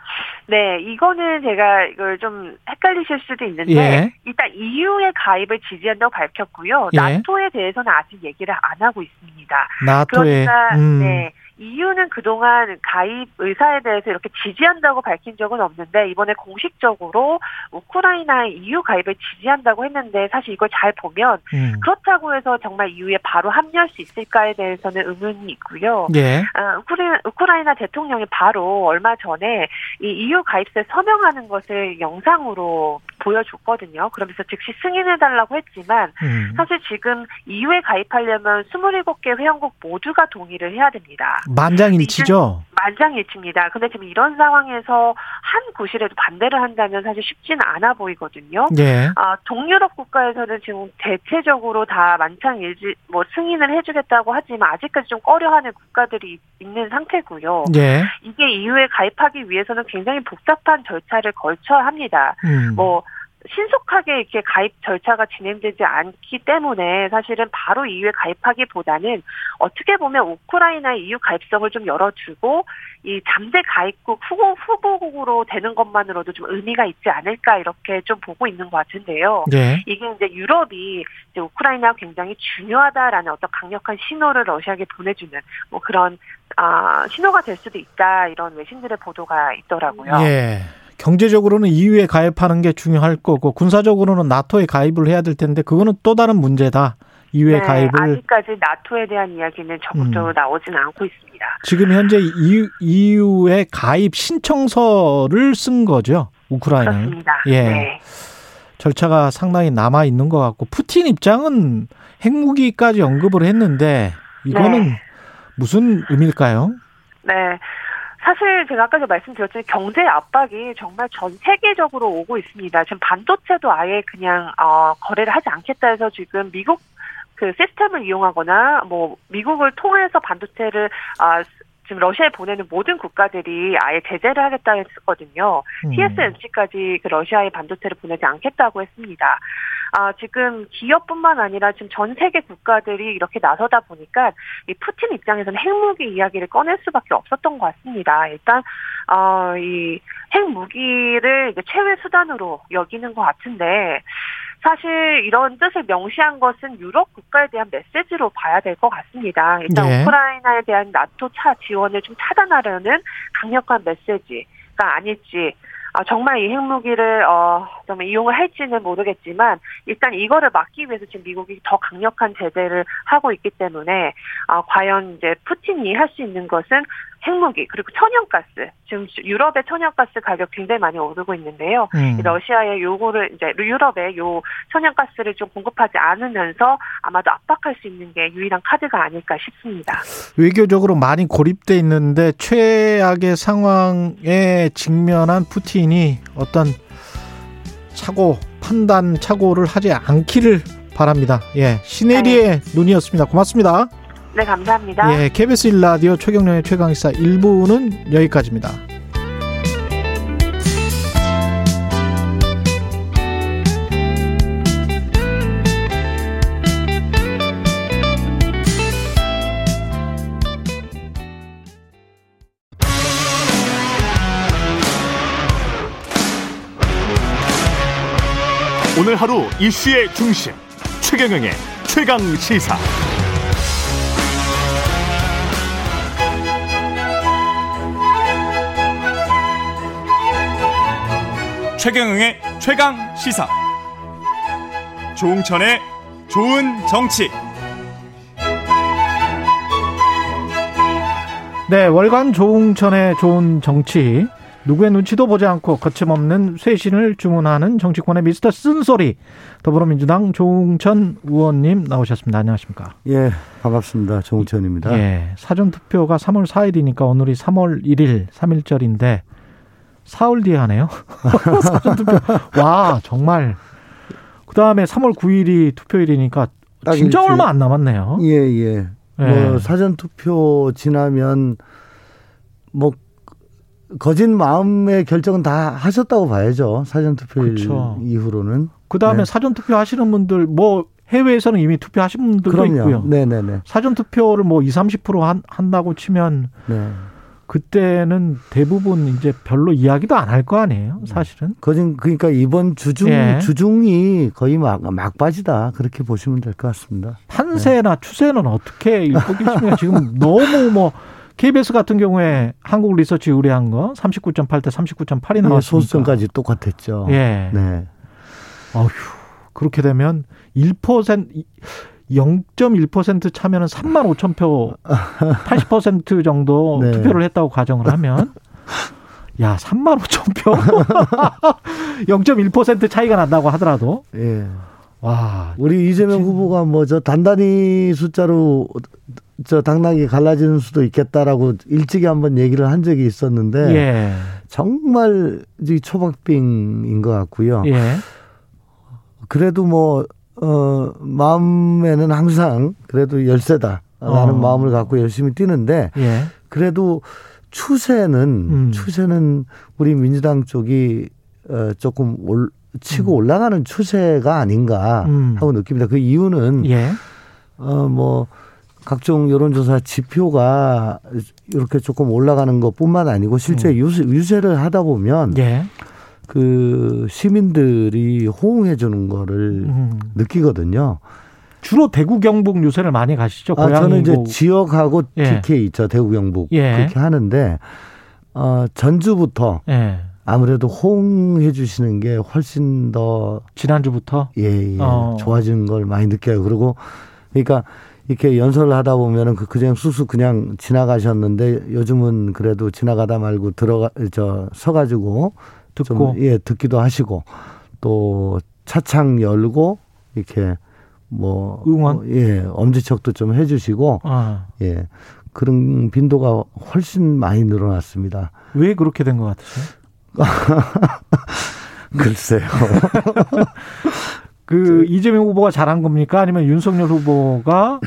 네, 이거는 제가 이걸 좀 헷갈리실 수도 있는데 예. 일단 EU의 가입을 지지한다고 밝혔고요. 예. 나토에 대해서는 아직 얘기를 안 하고 있습니다. 나토에 그러니까 음. 네. EU는 그동안 가입 의사에 대해서 이렇게 지지한다고 밝힌 적은 없는데 이번에 공식적으로 우크라이나의 EU 가입을 지지한다고 했는데 사실 이걸 잘 보면 음. 그렇다고 해서 정말 EU에 바로 합류할 수 있을까에 대해서는 의문이 있고요. 예. 아, 우크라이나, 우크라이나 대통령이 바로 얼마 전에 이 EU 가입세 서명하는 것을 영상으로 보여줬거든요. 그러면서 즉시 승인해달라고 했지만 음. 사실 지금 EU에 가입하려면 27개 회원국 모두가 동의를 해야 됩니다. 만장일치죠. 만장일치입니다. 근데 지금 이런 상황에서 한 구실에도 반대를 한다면 사실 쉽지는 않아 보이거든요. 예. 아, 동유럽 국가에서는 지금 대체적으로 다 만장일치 뭐 승인을 해주겠다고 하지만 아직까지 좀 꺼려하는 국가들이 있는 상태고요. 예. 이게 EU에 가입하기 위해서는 굉장히 복잡한 절차를 거쳐야 합니다. 음. 뭐 신속하게 이렇게 가입 절차가 진행되지 않기 때문에 사실은 바로 EU에 가입하기보다는 어떻게 보면 우크라이나의 EU 가입성을 좀 열어주고 이 잠재 가입국 후보 후보국으로 되는 것만으로도 좀 의미가 있지 않을까 이렇게 좀 보고 있는 것 같은데요. 예. 이게 이제 유럽이 이제 우크라이나가 굉장히 중요하다라는 어떤 강력한 신호를 러시아에게 보내주는 뭐 그런 아 신호가 될 수도 있다 이런 외신들의 보도가 있더라고요. 예. 경제적으로는 EU에 가입하는 게 중요할 거고 군사적으로는 나토에 가입을 해야 될 텐데 그거는 또 다른 문제다. EU에 네, 가입을 아직까지 나토에 대한 이야기는 적극적으로 음. 나오지는 않고 있습니다. 지금 현재 EU, EU에 가입 신청서를 쓴 거죠. 우크라이나는. 그렇습니다. 예. 네. 절차가 상당히 남아 있는 것 같고 푸틴 입장은 핵무기까지 언급을 했는데 이거는 네. 무슨 의미일까요? 네. 사실 제가 아까도 말씀드렸지만 경제 압박이 정말 전 세계적으로 오고 있습니다. 지금 반도체도 아예 그냥 어, 거래를 하지 않겠다 해서 지금 미국 그 시스템을 이용하거나 뭐 미국을 통해서 반도체를 아 지금 러시아에 보내는 모든 국가들이 아예 제재를 하겠다 했었거든요. 음. TSMC까지 그 러시아에 반도체를 보내지 않겠다고 했습니다. 아, 지금 기업뿐만 아니라 지금 전 세계 국가들이 이렇게 나서다 보니까 이 푸틴 입장에서는 핵무기 이야기를 꺼낼 수밖에 없었던 것 같습니다. 일단 어, 이 핵무기를 이제 최후의 수단으로 여기는 것 같은데 사실 이런 뜻을 명시한 것은 유럽 국가에 대한 메시지로 봐야 될 것 같습니다. 일단 네. 우크라이나에 대한 나토 차 지원을 좀 차단하려는 강력한 메시지가 아닐지 아, 정말 이 핵무기를 어, 좀 이용을 할지는 모르겠지만 일단 이거를 막기 위해서 지금 미국이 더 강력한 제재를 하고 있기 때문에 아, 과연 이제 푸틴이 할 수 있는 것은 핵무기 그리고 천연가스 지금 유럽의 천연가스 가격 굉장히 많이 오르고 있는데요. 음. 러시아의 요거를 이제 유럽에 요 천연가스를 좀 공급하지 않으면서 아마도 압박할 수 있는 게 유일한 카드가 아닐까 싶습니다. 외교적으로 많이 고립돼 있는데 최악의 상황에 직면한 푸틴 이 어떤 착오 판단 착오를 하지 않기를 바랍니다. 예, 시네리의 눈이었습니다. 고맙습니다. 네, 감사합니다. 예, KBS 1라디오 최경련의 최강의사 1부는 여기까지입니다. 오늘 하루 이슈의 중심 최경영의 최강 시사. 최경영의 최강 시사. 조웅천의 좋은 정치. 네, 월간 조웅천의 좋은 정치. 누구의 눈치도 보지 않고 거침없는 쇄신을 주문하는 정치권의 미스터 쓴소리. 더불어민주당 조웅천 의원님 나오셨습니다. 안녕하십니까? 예, 반갑습니다. 정우천입니다. 예, 사전 투표가 3월 4일이니까 오늘이 3월 1일, 3일절인데 사흘 뒤에 하네요. 사전 투표. 와, 정말. 그 다음에 3월 9일이 투표일이니까 딱 진짜 일주일. 얼마 안 남았네요. 예, 예. 예. 뭐 사전 투표 지나면 뭐 거진 마음의 결정은 다 하셨다고 봐야죠. 사전 투표일 그쵸. 이후로는. 그 다음에 네. 사전 투표 하시는 분들, 뭐 해외에서는 이미 투표하신 분들도 있고요. 그럼요. 네, 네, 네. 사전 투표를 뭐 20, 30% 한, 한다고 치면 네. 그때는 대부분 이제 별로 이야기도 안 할 거 아니에요, 사실은. 거진 그러니까 이번 주중 예. 주중이 거의 막 막바지다 그렇게 보시면 될 것 같습니다. 판세나 추세는 어떻게 읽고계십니까 지금 너무 뭐 KBS 같은 경우에 한국 리서치 의뢰한 거 39.8 대 39.8이 예, 나왔으니까. 소수점까지 똑같았죠. 예. 네. 어휴, 그렇게 되면 1% 0.1% 차면은 3만 5천 표, 80% 정도 네. 투표를 했다고 가정을 하면 야, 3만 5천 표? 0.1% 차이가 난다고 하더라도 예. 와, 우리 이재명 지금- 후보가 뭐 저 단단히 숫자로 저 당락이 갈라지는 수도 있겠다라고 일찍이 한번 얘기를 한 적이 있었는데 예. 정말 이 초박빙인 것 같고요. 예. 그래도 뭐, 어, 마음에는 항상 그래도 열세다라는 어. 마음을 갖고 열심히 뛰는데 예. 그래도 추세는, 음. 추세는 우리 민주당 쪽이 어, 조금 올, 치고 올라가는 추세가 아닌가 음. 하고 느낍니다. 그 이유는 예. 어, 뭐, 각종 여론조사 지표가 이렇게 조금 올라가는 것 뿐만 아니고 실제 유세, 유세를 하다 보면 음. 예. 그 시민들이 호응해 주는 거를 음. 느끼거든요. 주로 대구 경북 유세를 많이 가시죠. 아, 저는 이제 고양이고. 지역하고 예. TK 있죠. 대구 경북. 예. 그렇게 하는데 어, 전주부터 예. 아무래도 호응해 주시는 게 훨씬 더 지난주부터 예, 예, 어. 좋아지는 걸 많이 느껴요. 그리고 그러니까 이렇게 연설을 하다 보면은 그 그냥 쑥쑥 그냥 지나가셨는데 요즘은 그래도 지나가다 말고 들어가 저 서가지고 듣고 좀, 예 듣기도 하시고 또 차창 열고 이렇게 뭐 응원? 어, 예 엄지척도 좀 해주시고 아, 예 그런 빈도가 훨씬 많이 늘어났습니다. 왜 그렇게 된 것 같으세요? 글쎄요. 그 이재명 후보가 잘한 겁니까? 아니면 윤석열 후보가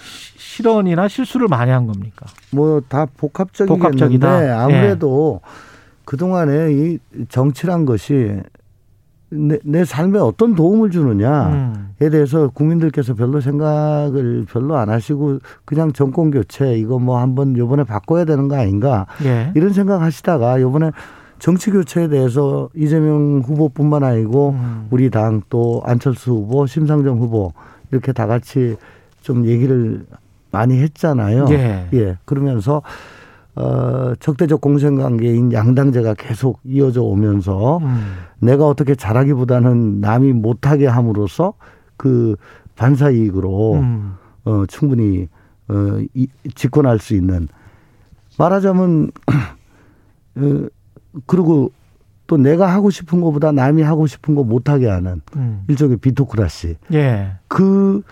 시- 실언이나 실수를 많이 한 겁니까? 뭐 다 복합적이겠는데 복합적이다. 아무래도 그 동안에 이 정치란 것이 내, 내 삶에 어떤 도움을 주느냐에 음. 대해서 국민들께서 별로 생각을 별로 안 하시고 그냥 정권 교체 이거 뭐 한번 요번에 바꿔야 되는 거 아닌가 예. 이런 생각 하시다가 요번에 정치 교체에 대해서 이재명 후보뿐만 아니고 음. 우리 당 또 안철수 후보, 심상정 후보 이렇게 다 같이 좀 얘기를 많이 했잖아요. 예. 그러면서 어 적대적 공생 관계인 양당제가 계속 이어져 오면서 음. 내가 어떻게 잘하기보다는 남이 못하게 함으로써 그 반사 이익으로 음. 어 충분히 어 이, 집권할 수 있는 말하자면 어 그리고 또 내가 하고 싶은 것보다 남이 하고 싶은 거 못하게 하는 음. 일종의 비토크라시 예. 그,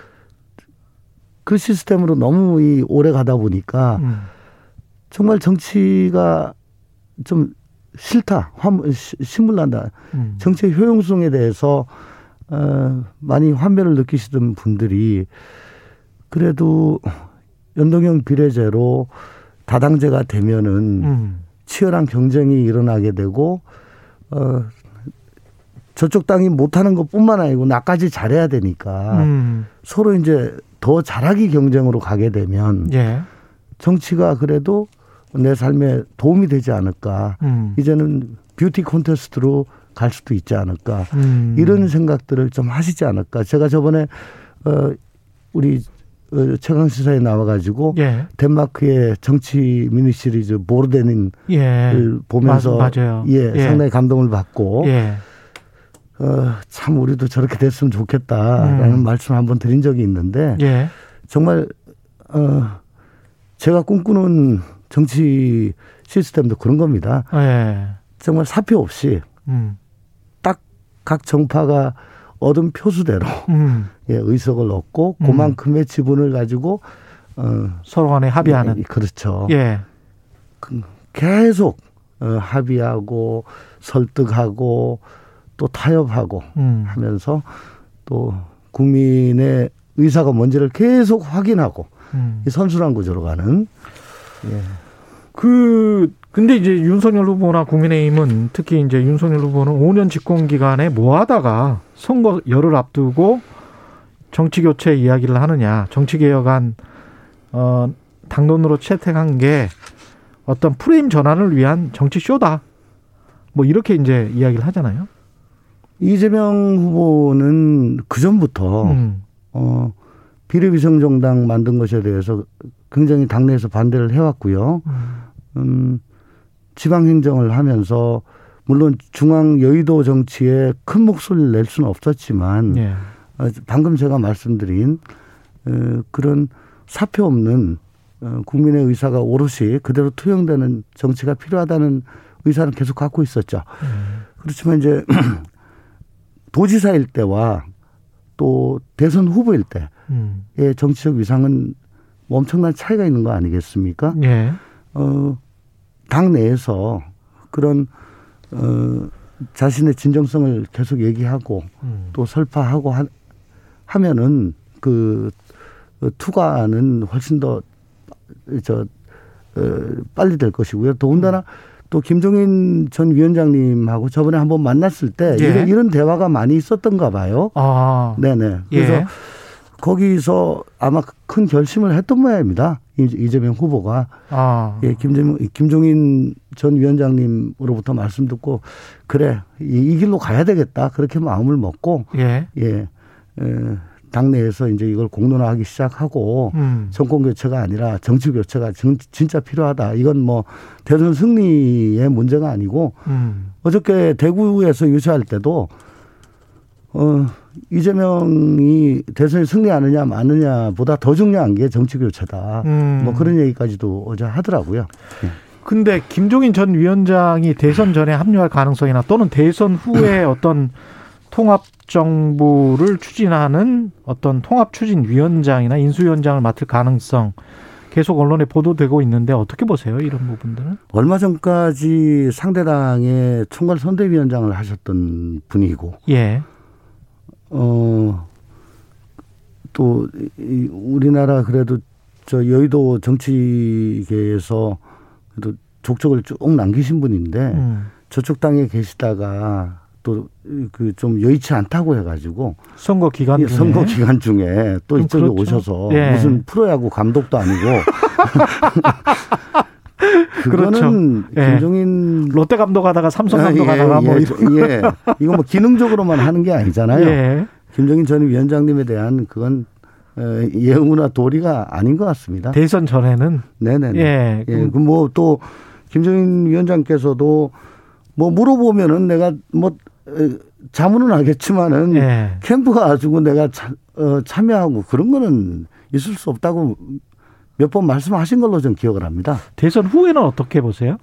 그 시스템으로 너무 이 오래 가다 보니까 음. 정말 정치가 좀 싫다. 환, 시- 신물난다. 음. 정치의 효용성에 대해서 어, 많이 환멸을 느끼시던 분들이 그래도 연동형 비례제로 다당제가 되면은 음. 치열한 경쟁이 일어나게 되고 어 저쪽 당이 못하는 것뿐만 아니고 나까지 잘해야 되니까 음. 서로 이제 더 잘하기 경쟁으로 가게 되면 예. 정치가 그래도 내 삶에 도움이 되지 않을까 음. 이제는 뷰티 콘테스트로 갈 수도 있지 않을까 음. 이런 생각들을 좀 하시지 않을까 제가 저번에 어 우리 어, 최강 시사에 나와가지고 예. 덴마크의 정치 미니 시리즈 보르데닌을 예. 보면서 맞-. 예, 예. 상당히 감동을 받고 예. 어, 참 우리도 저렇게 됐으면 좋겠다라는 음. 말씀 을 한번 드린 적이 있는데 예. 정말 어, 제가 꿈꾸는 정치 시스템도 그런 겁니다. 예. 정말 사표 없이 음. 딱각 정파가 얻은 표수대로 음. 예, 의석을 얻고 음. 그만큼의 지분을 가지고 어, 서로 간에 합의하는. 예, 그렇죠. 예. 계속 어, 합의하고 설득하고 또 타협하고 음. 하면서 또 국민의 의사가 뭔지를 계속 확인하고 음. 이 선순환 구조로 가는 예. 그 근데 이제 윤석열 후보나 국민의힘은 특히 이제 윤석열 후보는 5년 집권 기간에 뭐 하다가 선거 열을 앞두고 정치 교체 이야기를 하느냐, 정치 개혁안 어 당론으로 채택한 게 어떤 프레임 전환을 위한 정치 쇼다. 뭐 이렇게 이제 이야기를 하잖아요. 이재명 후보는 그 전부터 음. 어 비례위성 정당 만든 것에 대해서 굉장히 당내에서 반대를 해왔고요. 음, 음 지방 행정을 하면서 물론 중앙 여의도 정치에 큰 목소리를 낼 수는 없었지만 예. 어, 방금 제가 말씀드린 어, 그런 사표 없는 어, 국민의 의사가 오롯이 그대로 투영되는 정치가 필요하다는 의사는 계속 갖고 있었죠. 음. 그렇지만 이제 도지사일 때와 또 대선 후보일 때의 음. 정치적 위상은 엄청난 차이가 있는 거 아니겠습니까? 예. 어, 당 내에서 그런 어, 자신의 진정성을 계속 얘기하고 음. 또 설파하고 하, 하면은 그 투과는 훨씬 더저 어, 빨리 될 것이고요. 더군다나 음. 또 김종인 전 위원장님하고 저번에 한번 만났을 때 예. 이런, 이런, 대화가 많이 있었던가 봐요. 아. 네네. 그래서 예. 거기서 아마 큰 결심을 했던 모양입니다. 이재명 후보가 아. 예, 김종, 김종인 전 위원장님으로부터 말씀 듣고 그래 이, 이 길로 가야 되겠다 그렇게 마음을 먹고 예, 예, 에, 당내에서 이제 이걸 공론화하기 시작하고 음. 정권 교체가 아니라 정치 교체가 진짜 필요하다. 이건 뭐 대선 승리의 문제가 아니고 음. 어저께 대구에서 유세할 때도 어 이재명이 대선에 승리하느냐 마느냐보다 더 중요한 게 정치 교체다. 음. 뭐 그런 얘기까지도 어제 하더라고요. 네. 근데 김종인 전 위원장이 대선 전에 합류할 가능성이나 또는 대선 후에 어떤 통합 정부를 추진하는 어떤 통합 추진 위원장이나 인수위원장을 맡을 가능성 계속 언론에 보도되고 있는데 어떻게 보세요? 이런 부분들은? 얼마 전까지 상대당의 총괄 선대위원장을 하셨던 분이고 예. 어, 또, 이 우리나라 그래도 저 여의도 정치계에서 그래도 족적을 쭉 남기신 분인데 음. 저쪽 당에 계시다가 또 그 좀 여의치 않다고 해가지고 선거 기간 중에 선거 기간 중에 또 이쪽에 그렇죠. 오셔서 예. 무슨 프로야구 감독도 아니고 그거는 그렇죠. 예. 김종인 롯데 감독하다가 삼성 감독하다가 아, 예, 뭐 예, 예. 이거 뭐 기능적으로만 하는 게 아니잖아요. 예. 김종인 전 위원장님에 대한 그건 어, 예우나 도리가 아닌 것 같습니다. 대선 전에는 네네. 예. 예. 그뭐또 김종인 위원장께서도 뭐 물어보면은 내가 뭐 자문은 하겠지만은 예. 캠프 가지고 내가 차, 어, 참여하고 그런 거는 있을 수 없다고 몇 번 말씀하신 걸로 좀 기억을 합니다. 대선 후에는 어떻게 보세요?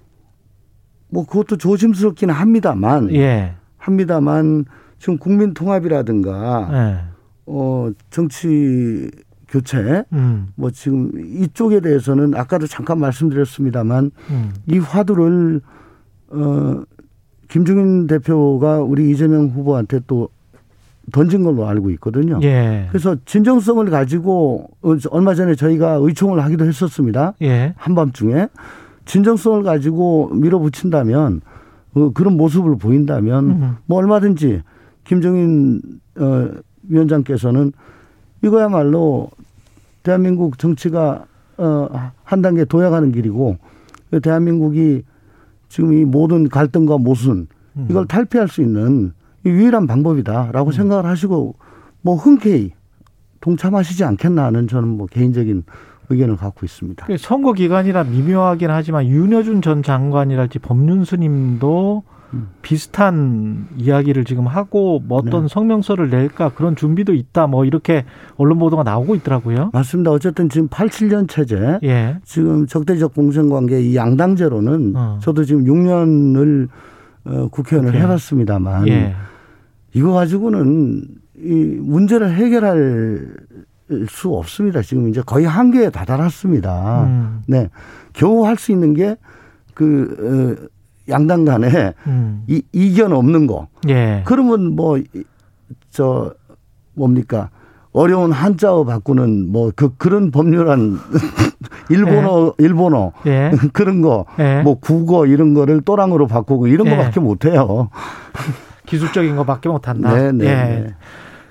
뭐 그것도 조심스럽기는 합니다만, 예. 합니다만 지금 국민 통합이라든가 예. 어 정치 교체 음. 뭐 지금 이쪽에 대해서는 아까도 잠깐 말씀드렸습니다만 음. 이 화두를 어 김종인 대표가 우리 이재명 후보한테 또 던진 걸로 알고 있거든요. 예. 그래서 진정성을 가지고 얼마 전에 저희가 의총을 하기도 했었습니다. 예. 한밤중에 진정성을 가지고 밀어붙인다면 어, 그런 모습을 보인다면 음. 뭐 얼마든지 김정인 어, 위원장께서는 이거야말로 대한민국 정치가 어, 한 단계 도약하는 길이고 대한민국이 지금 이 모든 갈등과 모순 음. 이걸 탈피할 수 있는 유일한 방법이다라고 음. 생각을 하시고 뭐 흔쾌히 동참하시지 않겠나 하는 저는 뭐 개인적인 의견을 갖고 있습니다. 선거 기간이라 미묘하긴 하지만 윤여준 전 장관이랄지 법륜 스님도 비슷한 이야기를 지금 하고 뭐 어떤 네. 성명서를 낼까 그런 준비도 있다 뭐 이렇게 언론 보도가 나오고 있더라고요. 맞습니다. 어쨌든 지금 87년 체제 예. 지금 적대적 공생관계 이 양당제로는 어. 저도 지금 6년을 어, 국회의원을 오케이. 해봤습니다만 예. 이거 가지고는 이 문제를 해결할 수 없습니다. 지금 이제 거의 한계에 다다랐습니다. 음. 네. 겨우 할 수 있는 게그 어, 양당 간에 음. 이, 이견 없는 거. 예. 그러면 뭐, 저, 뭡니까. 어려운 한자어 바꾸는 뭐 그 그런 법률안 일본어 예. 일본어 예. 그런 거뭐 예. 국어 이런 거를 또랑으로 바꾸고 이런 예. 거밖에 못 해요. 기술적인 거밖에 못 한다. 네, 네, 예. 네.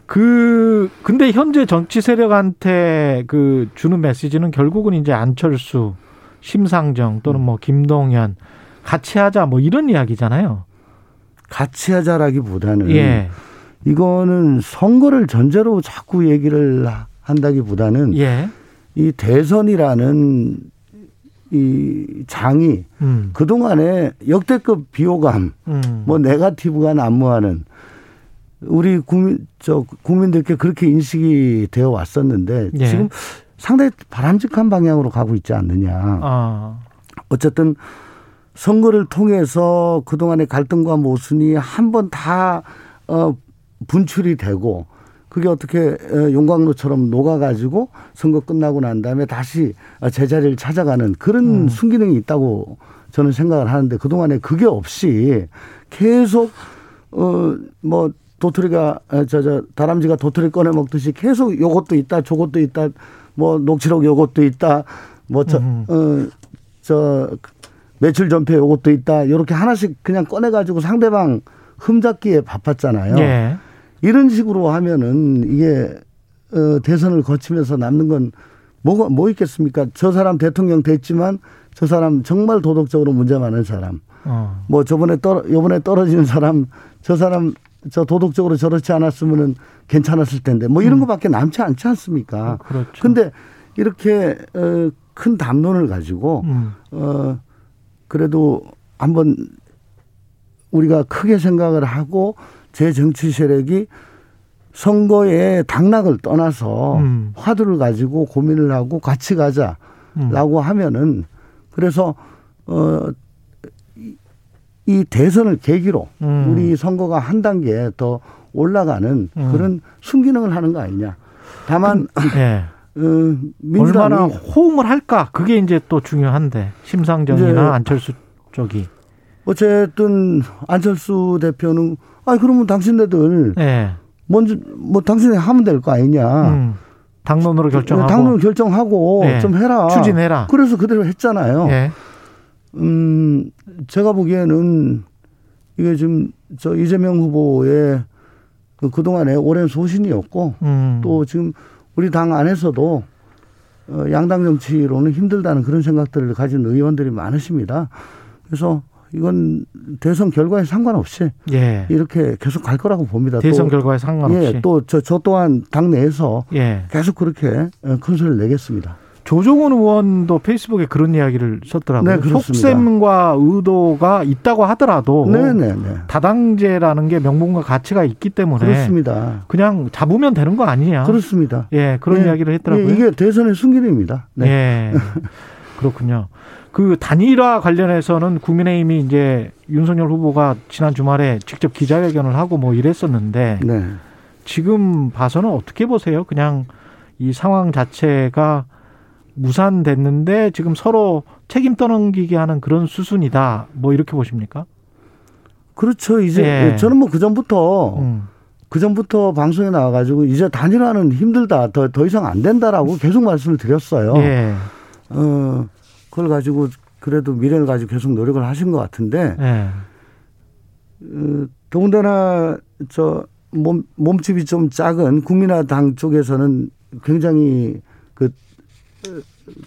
그 근데 현재 정치 세력한테 그 주는 메시지는 결국은 이제 안철수 심상정 또는 뭐 김동연 같이 하자 뭐 이런 이야기잖아요. 같이 하자라기보다는 예. 이거는 선거를 전제로 자꾸 얘기를 한다기보다는 예. 이 대선이라는 이 장이 음. 그동안에 역대급 비호감, 음. 뭐 네가티브가 난무하는 우리 국민 저 국민들께 그렇게 인식이 되어 왔었는데 예. 지금 상당히 바람직한 방향으로 가고 있지 않느냐. 아. 어쨌든 선거를 통해서 그동안의 갈등과 모순이 한 번 다 어, 분출이 되고 그게 어떻게 어, 용광로처럼 녹아가지고 선거 끝나고 난 다음에 다시 제자리를 찾아가는 그런 음. 순기능이 있다고 저는 생각을 하는데 그동안에 그게 없이 계속 어뭐 도토리가 저 저 다람쥐가 도토리 꺼내 먹듯이 계속 요것도 있다 저것도 있다 뭐 녹취록 요것도 있다 뭐 음. 뭐저어저 며칠 전에 요것도 있다 이렇게 하나씩 그냥 꺼내 가지고 상대방 흠잡기에 바빴잖아요. 예. 이런 식으로 하면은 이게 어 대선을 거치면서 남는 건 뭐가 뭐 있겠습니까? 저 사람 대통령 됐지만 저 사람 정말 도덕적으로 문제 많은 사람. 어. 뭐 저번에 떨어 요번에 떨어지는 사람 저 사람 저 도덕적으로 저렇지 않았으면은 괜찮았을 텐데 뭐 이런 음. 거밖에 남지 않지 않습니까? 그렇죠. 근데 이렇게 어 큰 담론을 가지고 음. 어 그래도 한번 우리가 크게 생각을 하고 제 정치 세력이 선거에 당락을 떠나서 음. 화두를 가지고 고민을 하고 같이 가자라고 음. 하면은 그래서 어 이 대선을 계기로 음. 우리 선거가 한 단계 더 올라가는 음. 그런 순기능을 하는 거 아니냐. 다만 예. 어, 민주당이 얼마나 호응을 할까? 그게 이제 또 중요한데 심상정이나 안철수 쪽이. 어쨌든 안철수 대표는 아 그러면 당신네들 예. 먼저 뭐 당신이 하면 될 거 아니냐. 음. 당론으로 결정하고 당론 결정하고 예. 좀 해라. 추진해라. 그래서 그대로 했잖아요. 예. 음, 제가 보기에는 이게 지금 저 이재명 후보의 그 그동안의 오랜 소신이었고 음. 또 지금 우리 당 안에서도 어, 양당 정치로는 힘들다는 그런 생각들을 가진 의원들이 많으십니다. 그래서 이건 대선 결과에 상관없이 예. 이렇게 계속 갈 거라고 봅니다. 대선 또, 결과에 상관없이. 예, 또저 저 또한 당 내에서 예. 계속 그렇게 어, 큰 소리를 내겠습니다. 조종훈 의원도 페이스북에 그런 이야기를 썼더라고요. 네, 그렇습니다. 속셈과 의도가 있다고 하더라도 네네네. 다당제라는 게 명분과 가치가 있기 때문에 그렇습니다. 그냥 잡으면 되는 거 아니냐. 그렇습니다. 예, 그런 예, 이야기를 했더라고요. 예, 이게 대선의 순기능입니다. 네. 예. 그렇군요. 그 단일화 관련해서는 국민의힘이 이제 윤석열 후보가 지난 주말에 직접 기자회견을 하고 뭐 이랬었는데 네. 지금 봐서는 어떻게 보세요? 그냥 이 상황 자체가 무산됐는데 지금 서로 책임 떠넘기게 하는 그런 수순이다. 뭐 이렇게 보십니까? 그렇죠. 이제 예. 저는 뭐 그 전부터 음. 그 전부터 방송에 나와가지고 이제 단일화는 힘들다. 더, 더 이상 안 된다라고 계속 말씀을 드렸어요. 예. 어, 그걸 가지고 그래도 미래를 가지고 계속 노력을 하신 것 같은데, 예. 어, 더군다나 저 몸, 몸집이 좀 작은 국민의당 쪽에서는 굉장히 그, 어,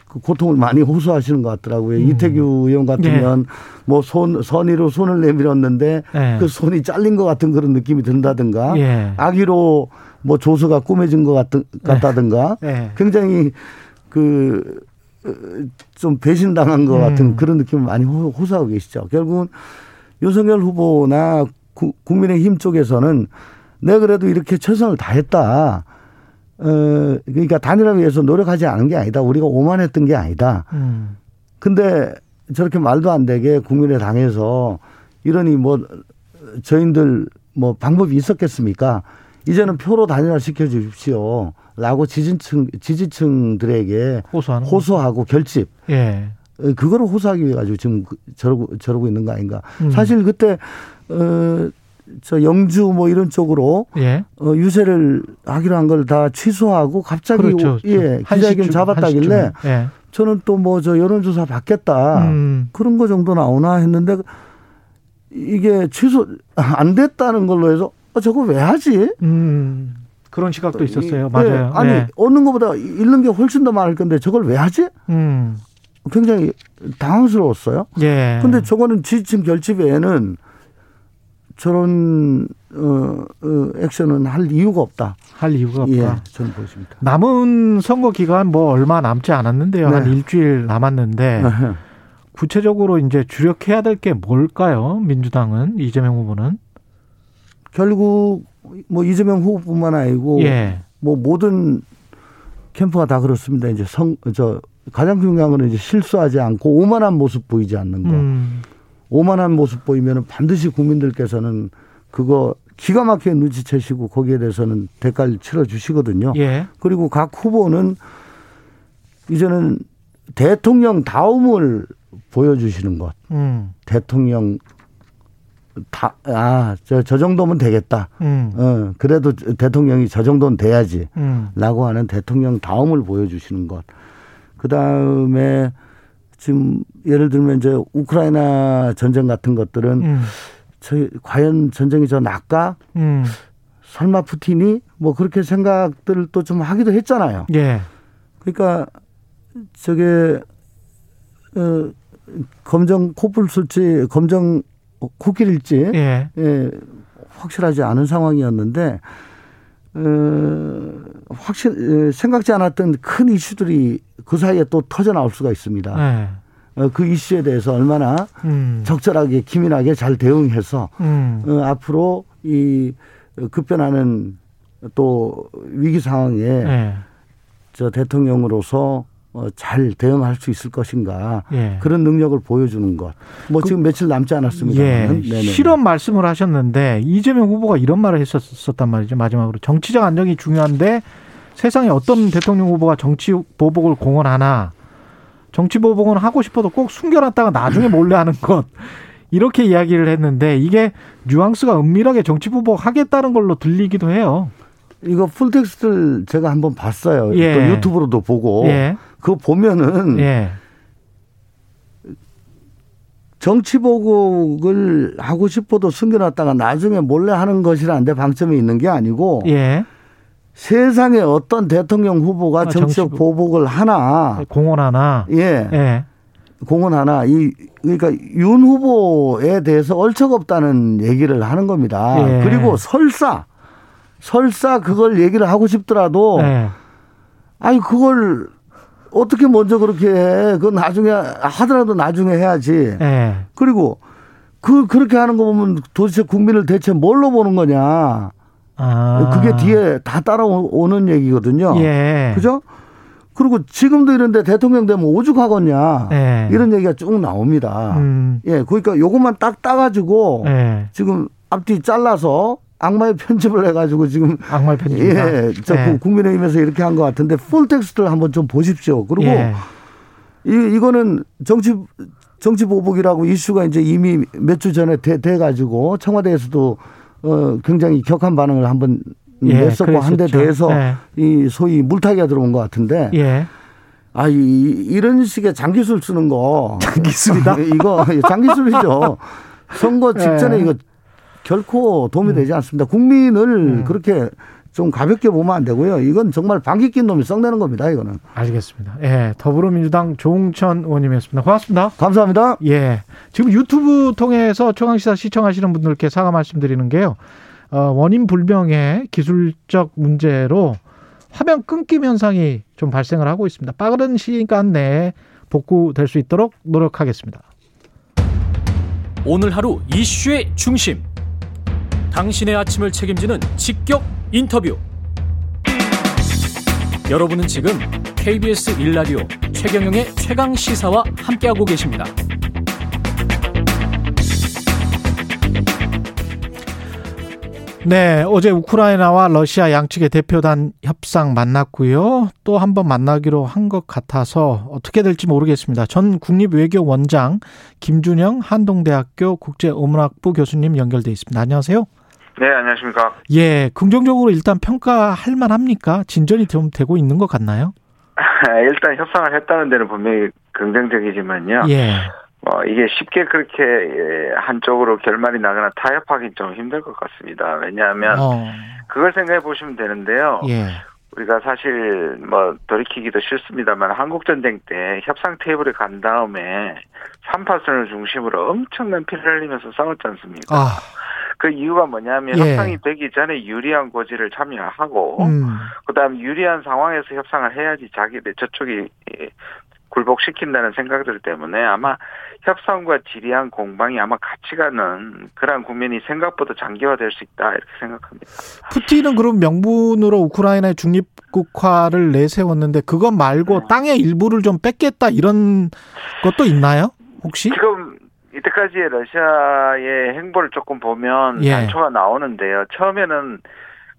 그 고통을 많이 호소하시는 것 같더라고요. 음. 이태규 의원 같으면 뭐 손, 선의로 손을 내밀었는데 예. 그 손이 잘린 것 같은 그런 느낌이 든다든가 예. 아기로 뭐 조서가 꾸며진 것 같, 같다든가 예. 굉장히 그 좀 배신당한 것 같은 음. 그런 느낌을 많이 호- 호소하고 계시죠. 결국은 윤석열 후보나 구- 국민의힘 쪽에서는 내가 그래도 이렇게 최선을 다했다. 어, 그러니까 단일화 위해서 노력하지 않은 게 아니다. 우리가 오만했던 게 아니다. 음. 근데 저렇게 말도 안 되게 국민의 당에서 이러니 뭐 저희들 뭐 방법이 있었겠습니까? 이제는 표로 단일화 시켜 주십시오. 라고 지지층, 지지층들에게 호소하는 호소하고 결집. 예. 어, 그거를 호소하기 위해 가지고 지금 그- 저러고, 저러고 있는 거 아닌가. 음. 사실 그때, 어, 저 영주 뭐 이런 쪽으로 예. 어, 유세를 하기로 한 걸 다 취소하고 갑자기 그렇죠. 예, 한 기자회견 잡았다길래. 예. 저는 또 뭐 저 여론조사 받겠다. 음. 그런 거 정도 나오나 했는데 이게 취소 안 됐다는 걸로 해서 어, 저거 왜 하지? 음. 그런 시각도 있었어요. 이- 맞아요. 예, 아니 예. 얻는 것보다 잃는 게 훨씬 더 많을 건데 저걸 왜 하지? 음. 굉장히 당황스러웠어요. 예. 근데 저거는 지지층 결집에는 저런 어, 어, 액션은 할 이유가 없다. 할 이유가 없다. 예, 저는 보십니다. 남은 선거 기간 뭐 얼마 남지 않았는데요. 네. 한 일주일 남았는데 구체적으로 이제 주력해야 될 게 뭘까요? 민주당은 이재명 후보는 결국 뭐 이재명 후보뿐만 아니고 예. 뭐 모든 캠프가 다 그렇습니다. 이제 성 저 가장 중요한 거는 이제 실수하지 않고 오만한 모습 보이지 않는 거. 음. 오만한 모습 보이면 반드시 국민들께서는 그거 기가 막히게 눈치채시고 거기에 대해서는 대가를 치러 주시거든요. 예. 그리고 각 후보는 이제는 대통령 다움을 보여주시는 것. 음. 대통령 다, 아, 저, 저 정도면 되겠다. 음. 어, 그래도 대통령이 저 정도는 돼야지. 음. 라고 하는 대통령 다움을 보여주시는 것. 그 다음에 지금 예를 들면 이제 우크라이나 전쟁 같은 것들은 음. 저희 과연 전쟁이 저 낫까? 음. 설마 푸틴이 뭐 그렇게 생각들을 또 좀 하기도 했잖아요. 예. 그러니까 저게 어 검정 코뿔 술지 검정 코끼리일지 예. 예, 확실하지 않은 상황이었는데 어, 확실 에, 생각지 않았던 큰 이슈들이 그 사이에 또 터져 나올 수가 있습니다. 예. 어, 그 이슈에 대해서 얼마나 음. 적절하게 기민하게 잘 대응해서 음. 어, 앞으로 이 급변하는 또 위기 상황에 예. 저 대통령으로서 어, 잘 대응할 수 있을 것인가 예. 그런 능력을 보여주는 것. 뭐 지금 며칠 남지 않았습니다. 예. 실험 말씀을 하셨는데 이재명 후보가 이런 말을 했었단 말이죠. 마지막으로 정치적 안정이 중요한데 세상에 어떤 대통령 후보가 정치 보복을 공언하나 정치 보복은 하고 싶어도 꼭 숨겨놨다가 나중에 몰래 하는 것 이렇게 이야기를 했는데 이게 뉘앙스가 은밀하게 정치 보복 하겠다는 걸로 들리기도 해요. 이거 풀텍스트를 제가 한번 봤어요. 예. 또 유튜브로도 보고 예. 그거 보면은 예. 정치 보복을 하고 싶어도 숨겨놨다가 나중에 몰래 하는 것이라는데 방점이 있는 게 아니고 예. 세상에 어떤 대통령 후보가 아, 정치적 정치 보복을 하나 공언 하나 예, 예. 공언 하나 이 그러니까 윤 후보에 대해서 얼척 없다는 얘기를 하는 겁니다. 예. 그리고 설사 설사 그걸 얘기를 하고 싶더라도 예. 아니 그걸 어떻게 먼저 그렇게 해? 그건 나중에 하더라도 나중에 해야지. 예. 그리고 그 그렇게 하는 거 보면 도대체 국민을 대체 뭘로 보는 거냐? 아. 그게 뒤에 다 따라오는 얘기거든요. 예. 그죠? 그리고 지금도 이런데 대통령 되면 오죽하겠냐. 예. 이런 얘기가 쭉 나옵니다. 음. 예, 그러니까 요것만 딱 따가지고 예. 지금 앞뒤 잘라서 악마의 편집을 해가지고 지금 악마의 편집이다. 예, 저 예. 국민의힘에서 이렇게 한 것 같은데 full text를 한번 좀 보십시오. 그리고 예. 이 이거는 정치 정치 보복이라고 이슈가 이제 이미 몇 주 전에 돼, 돼 가지고 청와대에서도 어 굉장히 격한 반응을 한번 예, 냈었고 한데 그랬었죠. 대해서 예. 이 소위 물타기가 들어온 것 같은데 예. 아, 이, 이런 식의 장기술 쓰는 거. 장기술이다? 이거 장기술이죠. 선거 직전에 예. 이거 결코 도움이 되지 않습니다. 국민을 음. 그렇게 좀 가볍게 보면 안 되고요. 이건 정말 방귀 낀 놈이 썩내는 겁니다. 이거는. 알겠습니다. 예, 더불어민주당 조홍천 의원님이었습니다. 고맙습니다. 감사합니다. 예, 지금 유튜브 통해서 최강시사 시청하시는 분들께 사과 말씀드리는 게요. 어, 원인 불명의 기술적 문제로 화면 끊김 현상이 좀 발생을 하고 있습니다. 빠른 시간 내에 복구될 수 있도록 노력하겠습니다. 오늘 하루 이슈의 중심. 당신의 아침을 책임지는 직격 인터뷰. 여러분은 지금 KBS 일라디오 최경영의 최강 시사와 함께하고 계십니다. 네, 어제 우크라이나와 러시아 양측의 대표단 협상 만났고요. 또 한 번 만나기로 한 것 같아서 어떻게 될지 모르겠습니다. 전 국립외교원장 김준영 한동대학교 국제어문학부 교수님 연결돼 있습니다. 안녕하세요. 네, 안녕하십니까. 예, 긍정적으로 일단 평가할 만합니까? 진전이 좀 되고 있는 것 같나요? 일단 협상을 했다는 데는 분명히 긍정적이지만요. 예. 어, 이게 쉽게 그렇게 예, 한쪽으로 결말이 나거나 타협하기 좀 힘들 것 같습니다. 왜냐하면 어, 그걸 생각해 보시면 되는데요. 예. 우리가 사실 뭐 돌이키기도 싫습니다만 한국 전쟁 때 협상 테이블에 간 다음에 3파선을 중심으로 엄청난 피를 흘리면서 싸웠지 않습니까? 아, 그 이유가 뭐냐면 예. 협상이 되기 전에 유리한 고지를 참여하고 음, 그다음 유리한 상황에서 협상을 해야지 자기들 저쪽이 예, 굴복시킨다는 생각들 때문에 아마 협상과 지리한 공방이 아마 같이 가는 그런 국면이 생각보다 장기화될 수 있다 이렇게 생각합니다. 푸틴은 그럼 명분으로 우크라이나의 중립국화를 내세웠는데 그것 말고 네. 땅의 일부를 좀 뺏겠다 이런 것도 있나요? 혹시? 지금 이때까지의 러시아의 행보를 조금 보면 예. 단초가 나오는데요. 처음에는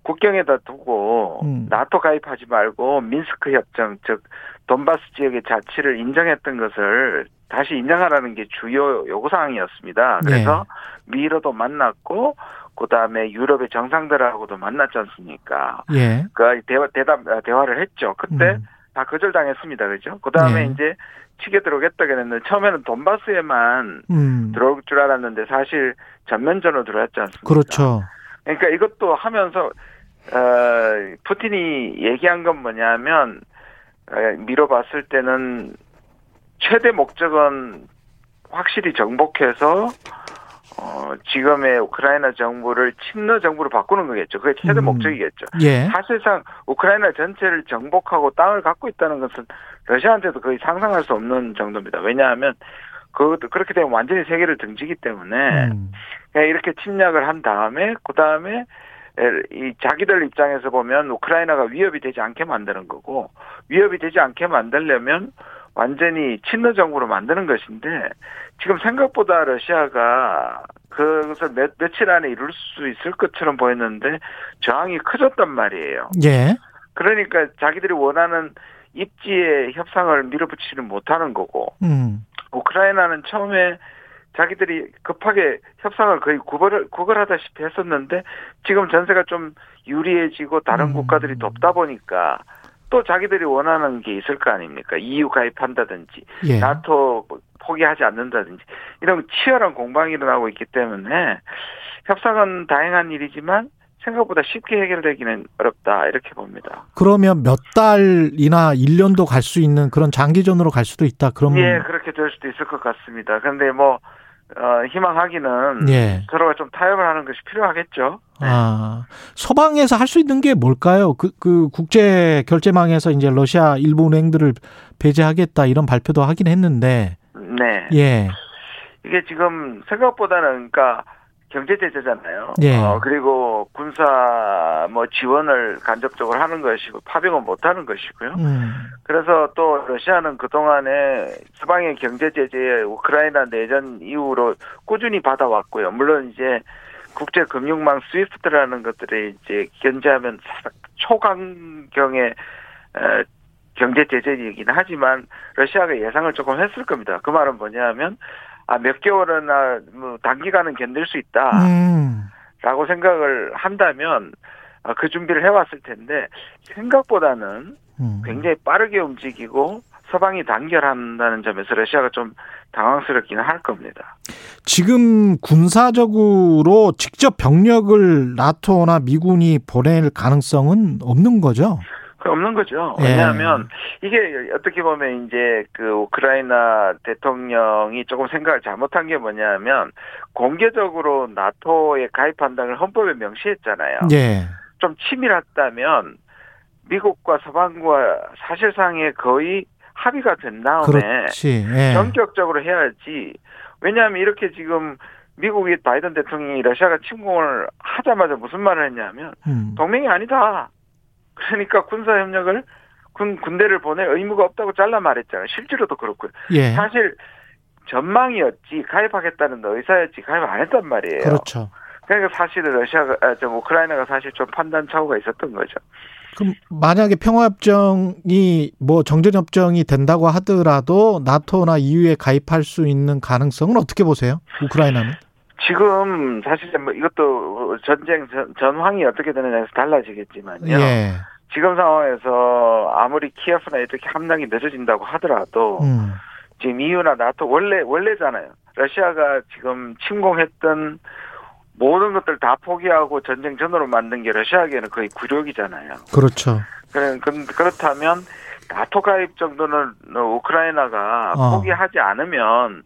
국경에다 두고 음. 나토 가입하지 말고 민스크 협정 즉 돈바스 지역의 자치를 인정했던 것을 다시 인정하라는 게 주요 요구 사항이었습니다. 그래서 네. 미로도 만났고 그다음에 유럽의 정상들하고도 만났지 않습니까? 예. 그 대화 대답 대화를 했죠. 그때 음. 다 거절당했습니다. 그죠? 그다음에 네. 이제 치게 들어오겠다 그랬는데 처음에는 돈바스에만 음. 들어올 줄 알았는데 사실 전면전으로 들어왔지 않습니까? 그렇죠. 그러니까 이것도 하면서 어, 푸틴이 얘기한 건 뭐냐면 어, 미뤄봤을 때는 최대 목적은 확실히 정복해서 어, 지금의 우크라이나 정부를 친러 정부로 바꾸는 거겠죠. 그게 최대 음. 목적이겠죠. 예. 사실상 우크라이나 전체를 정복하고 땅을 갖고 있다는 것은 러시아한테도 거의 상상할 수 없는 정도입니다. 왜냐하면 그 그렇게 되면 완전히 세계를 등지기 때문에 음. 그냥 이렇게 침략을 한 다음에 그 다음에 이 자기들 입장에서 보면 우크라이나가 위협이 되지 않게 만드는 거고 위협이 되지 않게 만들려면 완전히 친러 정부로 만드는 것인데 지금 생각보다 러시아가 그것을 몇, 며칠 안에 이룰 수 있을 것처럼 보였는데 저항이 커졌단 말이에요. 예. 그러니까 자기들이 원하는 입지의 협상을 밀어붙이는 못하는 거고 음. 우크라이나는 처음에 자기들이 급하게 협상을 거의 구걸, 구걸하다시피 했었는데 지금 전세가 좀 유리해지고 다른 음. 국가들이 돕다 보니까 또 자기들이 원하는 게 있을 거 아닙니까? EU 가입한다든지 예. 나토 포기하지 않는다든지 이런 치열한 공방이 일어나고 있기 때문에 협상은 다행한 일이지만 생각보다 쉽게 해결되기는 어렵다 이렇게 봅니다. 그러면 몇 달이나 1년도 갈 수 있는 그런 장기전으로 갈 수도 있다. 그러면 예, 그렇게 될 수도 있을 것 같습니다. 그런데 뭐 어, 희망하기는 예. 서로가 좀 타협을 하는 것이 필요하겠죠. 아, 서방에서 할 수 있는 게 뭘까요? 그, 그 국제 결제망에서 이제 러시아 일부 은행들을 배제하겠다 이런 발표도 하긴 했는데, 네. 예, 이게 지금 생각보다는 그러니까 경제 제재잖아요. 예. 어, 그리고 군사 뭐 지원을 간접적으로 하는 것이고 파병은 못 하는 것이고요. 음, 그래서 또 러시아는 그동안에 서방의 경제 제재에 우크라이나 내전 이후로 꾸준히 받아왔고요. 물론 이제 국제 금융망 스위프트라는 것들이 이제 견제하면 초강경의 에, 경제 제재이긴 하지만 러시아가 예상을 조금 했을 겁니다. 그 말은 뭐냐면 아 몇 개월이나 뭐 단기간은 견딜 수 있다라고 음, 생각을 한다면 아, 그 준비를 해왔을 텐데 생각보다는 음. 굉장히 빠르게 움직이고 서방이 단결한다는 점에서 러시아가 좀 당황스럽기는 할 겁니다. 지금 군사적으로 직접 병력을 나토나 미군이 보낼 가능성은 없는 거죠? 그 없는 거죠. 예. 왜냐하면 이게 어떻게 보면 이제 그 우크라이나 대통령이 조금 생각을 잘못한 게 뭐냐면 공개적으로 나토에 가입한다는 헌법에 명시했잖아요. 예, 좀 치밀했다면 미국과 서방과 사실상의 거의 합의가 된 다음에. 예. 전격적으로 해야지. 왜냐하면 이렇게 지금 미국의 바이든 대통령이 러시아가 침공을 하자마자 무슨 말을 했냐면 음, 동맹이 아니다. 그러니까 군사 협력을 군 군대를 보낼 의무가 없다고 잘라 말했잖아요. 실제로도 그렇고요. 예, 사실 전망이었지 가입하겠다는 의사였지 가입 안 했단 말이에요. 그렇죠. 그러니까 사실은 러시아가 아, 좀 우크라이나가 사실 좀 판단 착오가 있었던 거죠. 그럼 만약에 평화협정이 뭐 정전협정이 된다고 하더라도 나토나 EU에 가입할 수 있는 가능성은 어떻게 보세요? 우크라이나는? 지금 사실 뭐 이것도 전쟁 전, 전황이 어떻게 되느냐에서 달라지겠지만요. 예. 지금 상황에서 아무리 키예프나 이렇게 함량이 늦어진다고 하더라도 음. 지금 EU나 나토 원래 원래잖아요. 러시아가 지금 침공했던 모든 것들 다 포기하고 전쟁 전으로 만든 게 러시아에게는 거의 굴욕이잖아요. 그렇죠. 그렇다면 나토 가입 정도는 우크라이나가 어. 포기하지 않으면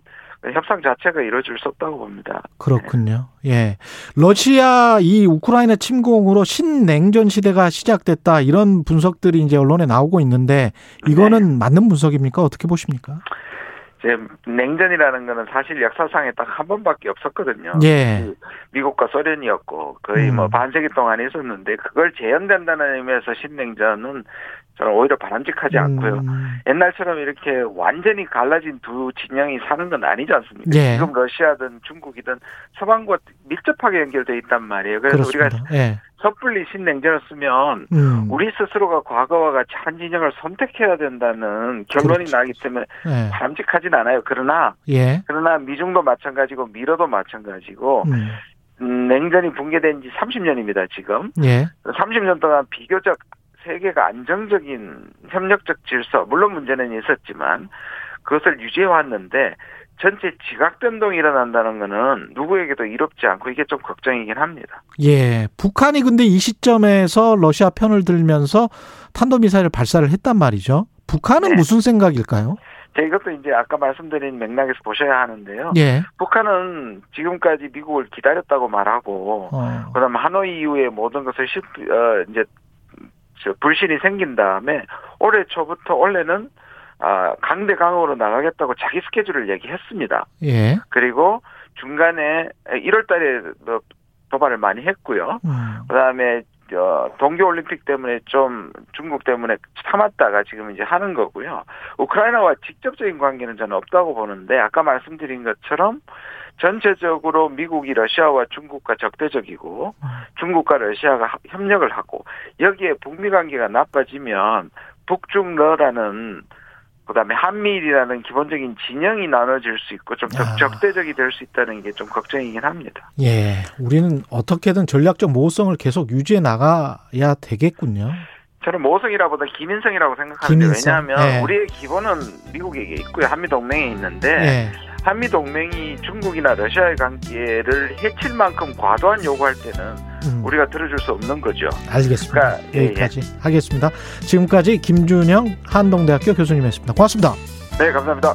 협상 자체가 이루어질 수 없다고 봅니다. 그렇군요. 네. 예. 러시아 이 우크라이나 침공으로 신냉전 시대가 시작됐다 이런 분석들이 이제 언론에 나오고 있는데 이거는 네. 맞는 분석입니까? 어떻게 보십니까? 이제 냉전이라는 거는 사실 역사상에 딱 한 번밖에 없었거든요. 예. 그 미국과 소련이었고 거의 뭐 음. 뭐 반세기 동안 있었는데 그걸 재현된다는 의미에서 신냉전은 저는 오히려 바람직하지 음. 않고요. 옛날처럼 이렇게 완전히 갈라진 두 진영이 사는 건 아니지 않습니까? 예. 지금 러시아든 중국이든 서방과 밀접하게 연결돼 있단 말이에요. 그래서 그렇습니다. 우리가 예. 섣불리 신냉전을 쓰면 음. 우리 스스로가 과거와 같이 한 진영을 선택해야 된다는 결론이 그렇죠. 나기 때문에 예. 바람직하진 않아요. 그러나 예. 그러나 미중도 마찬가지고 미러도 마찬가지고 음. 음 냉전이 붕괴된 지 30년입니다, 지금. 예. 30년 동안 비교적 세계가 안정적인 협력적 질서, 물론 문제는 있었지만 그것을 유지해 왔는데 전체 지각 변동이 일어난다는 거는 누구에게도 이롭지 않고 이게 좀 걱정이긴 합니다. 예. 북한이 근데 이 시점에서 러시아 편을 들면서 탄도미사일을 발사를 했단 말이죠. 북한은 네. 무슨 생각일까요? 제 이것도 이제 아까 말씀드린 맥락에서 보셔야 하는데요. 예. 북한은 지금까지 미국을 기다렸다고 말하고, 어. 그다음 하노이 이후에 모든 것을 실, 어, 이제 불신이 생긴 다음에 올해 초부터 원래는 아, 강대강으로 나가겠다고 자기 스케줄을 얘기했습니다. 예. 그리고 중간에 1월 달에 도발을 많이 했고요. 음. 그다음에 어, 동계 올림픽 때문에 좀 중국 때문에 참았다가 지금 이제 하는 거고요. 우크라이나와 직접적인 관계는 저는 없다고 보는데 아까 말씀드린 것처럼 전체적으로 미국이 러시아와 중국과 적대적이고 중국과 러시아가 협력을 하고 여기에 북미 관계가 나빠지면 북중러라는 그다음에 한미일이라는 기본적인 진영이 나눠질 수 있고 좀 적, 적대적이 될 수 있다는 게 좀 걱정이긴 합니다. 예, 우리는 어떻게든 전략적 모호성을 계속 유지해 나가야 되겠군요. 저는 모성이라보다 기민성이라고 생각하는데 기민성. 왜냐하면 예. 우리의 기본은 미국에게 있고요 한미 동맹에 있는데 예. 한미 동맹이 중국이나 러시아의 관계를 해칠 만큼 과도한 요구할 때는 음. 우리가 들어줄 수 없는 거죠. 알겠습니다. 그러니까, 예, 여기까지 예. 하겠습니다. 지금까지 김준영 한동대학교 교수님이었습니다. 고맙습니다. 네, 감사합니다.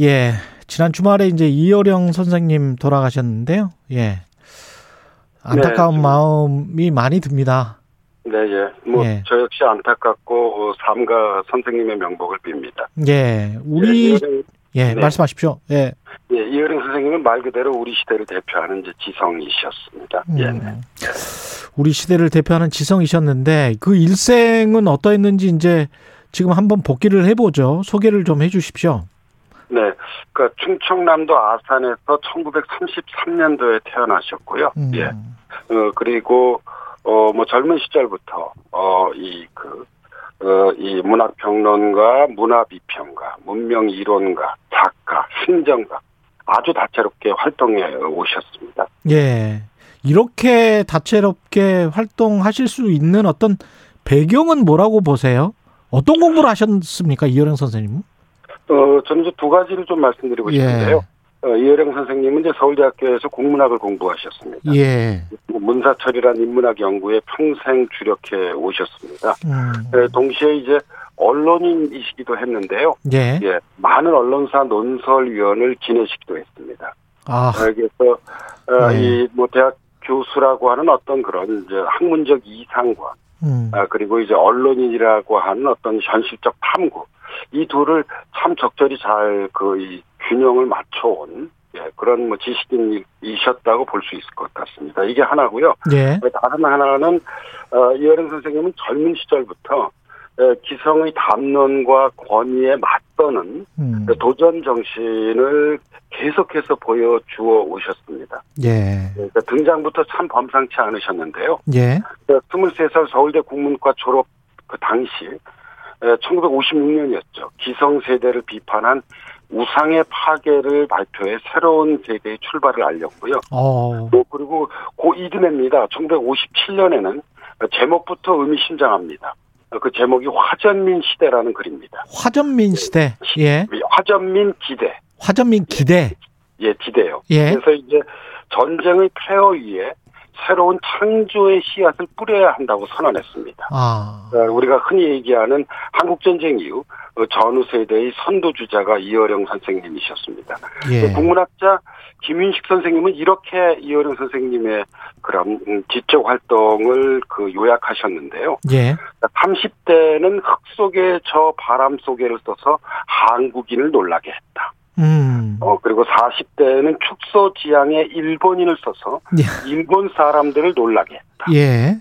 예. 지난 주말에 이제 이효령 선생님 돌아가셨는데요. 예. 안타까운 네, 마음이 많이 듭니다. 네, 예. 뭐, 예. 저 역시 안타깝고, 어, 삼가 선생님의 명복을 빕니다. 예. 우리, 예, 이효령, 예 네. 말씀하십시오. 예. 예, 이효령 선생님은 말 그대로 우리 시대를 대표하는 이제 지성이셨습니다. 음. 예. 네. 우리 시대를 대표하는 지성이셨는데, 그 일생은 어떠했는지 이제 지금 한번 복귀를 해보죠. 소개를 좀 해주십시오. 네. 그 충청남도 아산에서 1933년도에 태어나셨고요. 음. 예. 어, 그리고, 어, 뭐 젊은 시절부터, 어, 이, 그, 어, 이 문학평론가, 문화비평가, 문명이론가, 작가, 행정가, 아주 다채롭게 활동해 오셨습니다. 예. 이렇게 다채롭게 활동하실 수 있는 어떤 배경은 뭐라고 보세요? 어떤 공부를 하셨습니까, 이효령 선생님은? 어, 저는 이제 두 가지를 좀 말씀드리고 예. 싶은데요. 어, 이혜령 선생님은 이제 서울대학교에서 공문학을 공부하셨습니다. 예. 뭐 문사철이란 인문학 연구에 평생 주력해 오셨습니다. 음. 네, 동시에 이제 언론인이시기도 했는데요. 예. 예. 많은 언론사 논설위원을 지내시기도 했습니다. 아. 그래서 어, 예. 이뭐 대학 교수라고 하는 어떤 그런 이제 학문적 이상과 음. 아, 그리고 이제 언론인이라고 하는 어떤 현실적 탐구 이 둘을 참 적절히 잘그이 균형을 맞춰온 예, 그런 뭐 지식인이셨다고 볼 수 있을 것 같습니다. 이게 하나고요. 예. 다른 하나는 어, 이어령 선생님은 젊은 시절부터 에, 기성의 담론과 권위에 맞서는 음. 도전 정신을 계속해서 보여주어 오셨습니다. 예. 그러니까 등장부터 참 범상치 않으셨는데요. 예. 23살 서울대 국문과 졸업 그 당시 1956년이었죠. 기성 세대를 비판한 우상의 파괴를 발표해 새로운 세대의 출발을 알렸고요. 어. 또 그리고 고 이듬해입니다. 1957년에는 제목부터 의미심장합니다. 그 제목이 화전민 시대라는 글입니다. 화전민 시대. 예. 화전민 기대. 화전민 기대. 예, 기대요. 예. 그래서 이제 전쟁의 폐허 위에 새로운 창조의 씨앗을 뿌려야 한다고 선언했습니다. 아. 우리가 흔히 얘기하는 한국 전쟁 이후 전후 세대의 선도주자가 이어령 선생님이셨습니다. 예. 국문학자 김윤식 선생님은 이렇게 이어령 선생님의 그런 지적 활동을 그 요약하셨는데요. 예. 30대는 흙 속에 저 바람 속에를 써서 한국인을 놀라게 했다. 음. 어, 그리고 40대는 축소 지향에 일본인을 써서 예. 일본 사람들을 놀라게 했다. 예.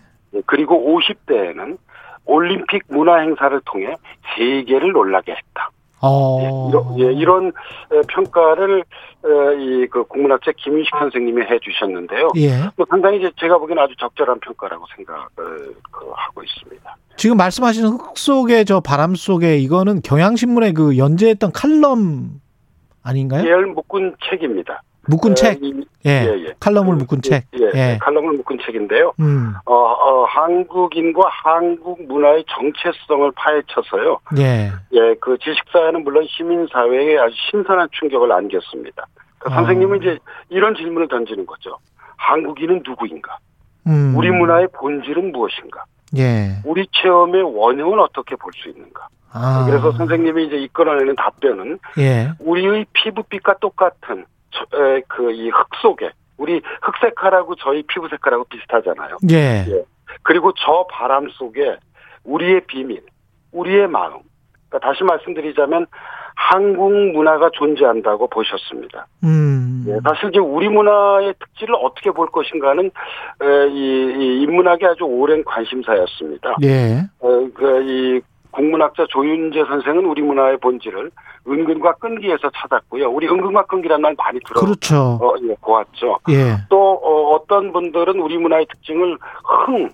그리고 50대에는 올림픽 문화 행사를 통해 세계를 놀라게 했다. 어. 예, 이런, 예, 이런 평가를 이그 국문학자 김윤식 선생님이 해주셨는데요. 예. 뭐 상당히 이제 제가 보기에는 아주 적절한 평가라고 생각을 그 하고 있습니다. 지금 말씀하시는 흙 속에 저 바람 속에 이거는 경향신문에 그 연재했던 칼럼 아닌가요? 예열 묶은 책입니다. 묶은 에, 책. 이, 예. 예, 예. 칼럼을 묶은 책. 예, 예. 칼럼을 묶은 책인데요. 음. 어, 어, 한국인과 한국 문화의 정체성을 파헤쳐서요. 예. 예, 그 지식사회는 물론 시민사회에 아주 신선한 충격을 안겼습니다. 그 아. 선생님은 이제 이런 질문을 던지는 거죠. 한국인은 누구인가? 음. 우리 문화의 본질은 무엇인가? 예. 우리 체험의 원형은 어떻게 볼 수 있는가? 아. 그래서 선생님이 이제 이끌어내는 답변은 예. 우리의 피부빛과 똑같은 그 이 흙 속에 우리 흑색하라고 저희 피부 색깔하고 비슷하잖아요. 예. 그리고 저 바람 속에 우리의 비밀, 우리의 마음. 그러니까 다시 말씀드리자면 한국 문화가 존재한다고 보셨습니다. 음. 예, 사실 이제 우리 문화의 특질을 어떻게 볼 것인가는 에, 이, 이 인문학의 아주 오랜 관심사였습니다. 예. 어, 그, 이 국문학자 조윤재 선생은 우리 문화의 본질을 은근과 끈기에서 찾았고요. 우리 은근과 끈기라는 말 많이 들어 그렇죠. 어, 예, 보았죠. 예. 또 어, 떤 분들은 우리 문화의 특징을 흥,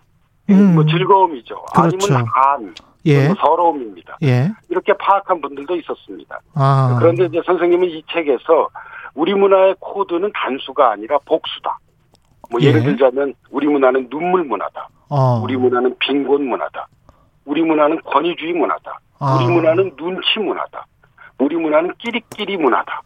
음. 뭐 즐거움이죠. 그렇죠. 아니면 한, 예. 뭐 서러움입니다. 예. 이렇게 파악한 분들도 있었습니다. 아. 그런데 이제 선생님은 이 책에서 우리 문화의 코드는 단수가 아니라 복수다. 뭐 예를 예. 들자면 우리 문화는 눈물 문화다. 어. 우리 문화는 빈곤 문화다. 우리 문화는 권위주의 문화다. 아. 우리 문화는 눈치 문화다. 우리 문화는 끼리끼리 문화다.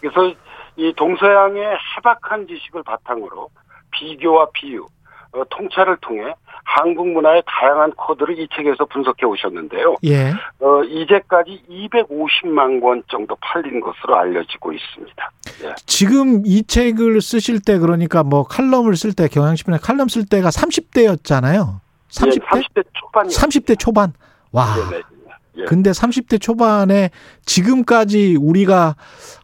그래서 이 동서양의 해박한 지식을 바탕으로 비교와 비유, 어, 통찰을 통해 한국 문화의 다양한 코드를 이 책에서 분석해 오셨는데요. 예. 어, 이제까지 250만 권 정도 팔린 것으로 알려지고 있습니다. 예. 지금 이 책을 쓰실 때 그러니까 뭐 칼럼을 쓸 때 경향신문에 칼럼 쓸 때가 30대였잖아요. 30대? 예, 30대 초반이요. 30대 초반. 와. 네네. 예. 근데 30대 초반에 지금까지 우리가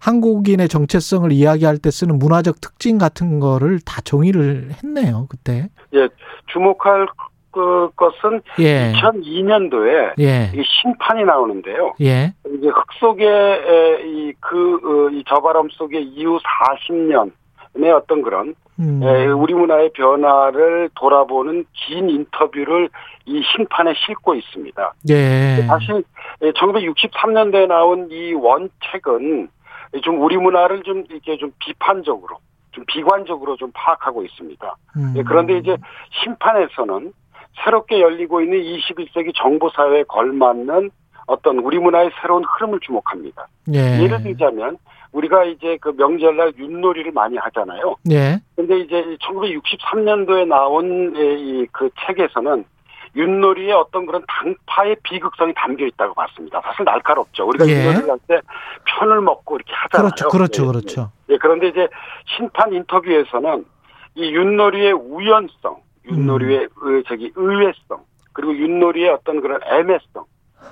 한국인의 정체성을 이야기할 때 쓰는 문화적 특징 같은 거를 다 정의를 했네요, 그때. 예, 주목할 그 것은 예. 2002년도에 예. 이 심판이 나오는데요. 예. 이제 흙 속에 이그 이 저바람 속에 이후 40년 의 어떤 그런 음. 에, 우리 문화의 변화를 돌아보는 긴 인터뷰를 이 심판에 싣고 있습니다. 예. 사실 1963년도에 나온 이 원책은 좀 우리 문화를 좀 이렇게 좀 비판적으로 좀 비관적으로 좀 파악하고 있습니다. 음. 예, 그런데 이제 심판에서는 새롭게 열리고 있는 21세기 정보 사회에 걸맞는 어떤 우리 문화의 새로운 흐름을 주목합니다. 예. 예를 들자면 우리가 이제 그 명절날 윷놀이를 많이 하잖아요. 예. 근데 이제 1963년도에 나온 이 그 책에서는 윷놀이의 어떤 그런 당파의 비극성이 담겨 있다고 봤습니다. 사실 날카롭죠. 우리가 예. 윷놀이를 할 때 편을 먹고 이렇게 하잖아요. 그렇죠. 그렇죠. 예, 그렇죠. 예. 예, 그런데 이제 심판 인터뷰에서는 이 윷놀이의 우연성, 윷놀이의 의, 저기 의외성, 그리고 윷놀이의 어떤 그런 애매성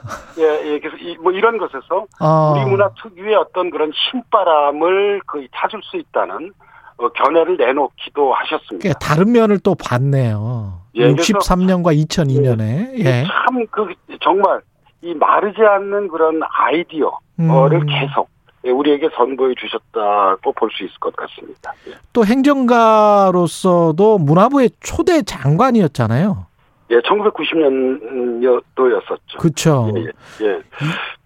예, 예, 그래서 이, 뭐 이런 것에서 아. 우리 문화 특유의 어떤 그런 신바람을 거의 찾을 수 있다는 어, 견해를 내놓기도 하셨습니다. 다른 면을 또 봤네요. 예, 그래서- 63년과 2002년에. 예. 참 그 정말 이 마르지 않는 그런 아이디어를 음. 계속 예, 우리에게 선보여 주셨다고 볼 수 있을 것 같습니다. 예. 또 행정가로서도 문화부의 초대 장관이었잖아요. 예, 1990년도였었죠. 그렇죠. 예, 예.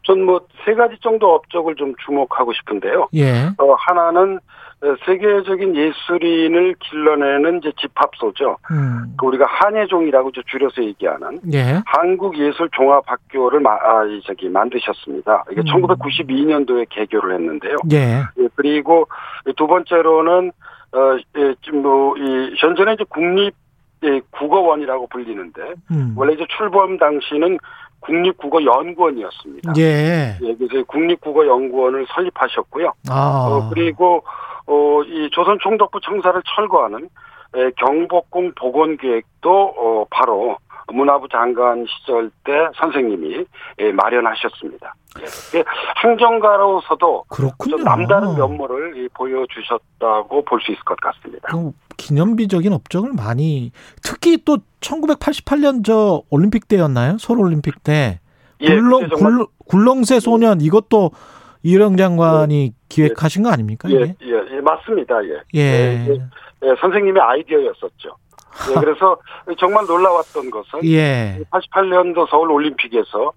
전 뭐 세 가지 정도 업적을 좀 주목하고 싶은데요. 예. 어, 하나는 어, 세계적인 예술인을 길러내는 이제 집합소죠. 음. 그 우리가 한예종이라고 줄여서 얘기하는 예. 한국예술종합학교를 마, 아, 이 저기 만드셨습니다. 이게 음. 1992년도에 개교를 했는데요. 예. 예, 그리고 두 번째로는 어, 예, 지금 뭐, 이, 현재는 이제 국립 예, 국어원이라고 불리는데, 음. 원래 이제 출범 당시는 국립국어연구원이었습니다. 예. 예, 그래서 국립국어연구원을 설립하셨고요. 아. 어, 그리고 어, 이 조선 총독부 청사를 철거하는 에, 경복궁 복원 계획도 어, 바로 문화부 장관 시절 때 선생님이 예, 마련하셨습니다. 예, 행정가로서도 남다른 면모를 이, 보여주셨다고 볼 수 있을 것 같습니다. 그 기념비적인 업적을 많이 특히 또 1988년 저 올림픽 때였나요? 서울 올림픽 때 예, 굴렁 굴, 굴렁쇠 소년 이것도 이령 장관이 기획하신 거 아닙니까? 예? 예, 예, 맞습니다. 예. 예. 예, 예, 선생님의 아이디어였었죠. 예, 그래서 정말 놀라웠던 것은 예. 88년도 서울 올림픽에서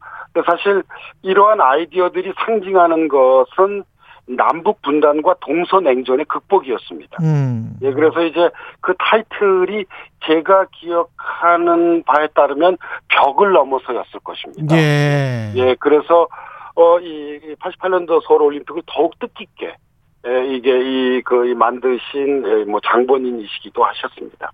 사실 이러한 아이디어들이 상징하는 것은 남북 분단과 동서 냉전의 극복이었습니다. 음. 예, 그래서 이제 그 타이틀이 제가 기억하는 바에 따르면 벽을 넘어서였을 것입니다. 예. 예, 그래서 어, 이 88년도 서울 올림픽을 더욱 뜻깊게 예, 이게 이, 그, 이 만드신, 예, 뭐, 장본인이시기도 하셨습니다.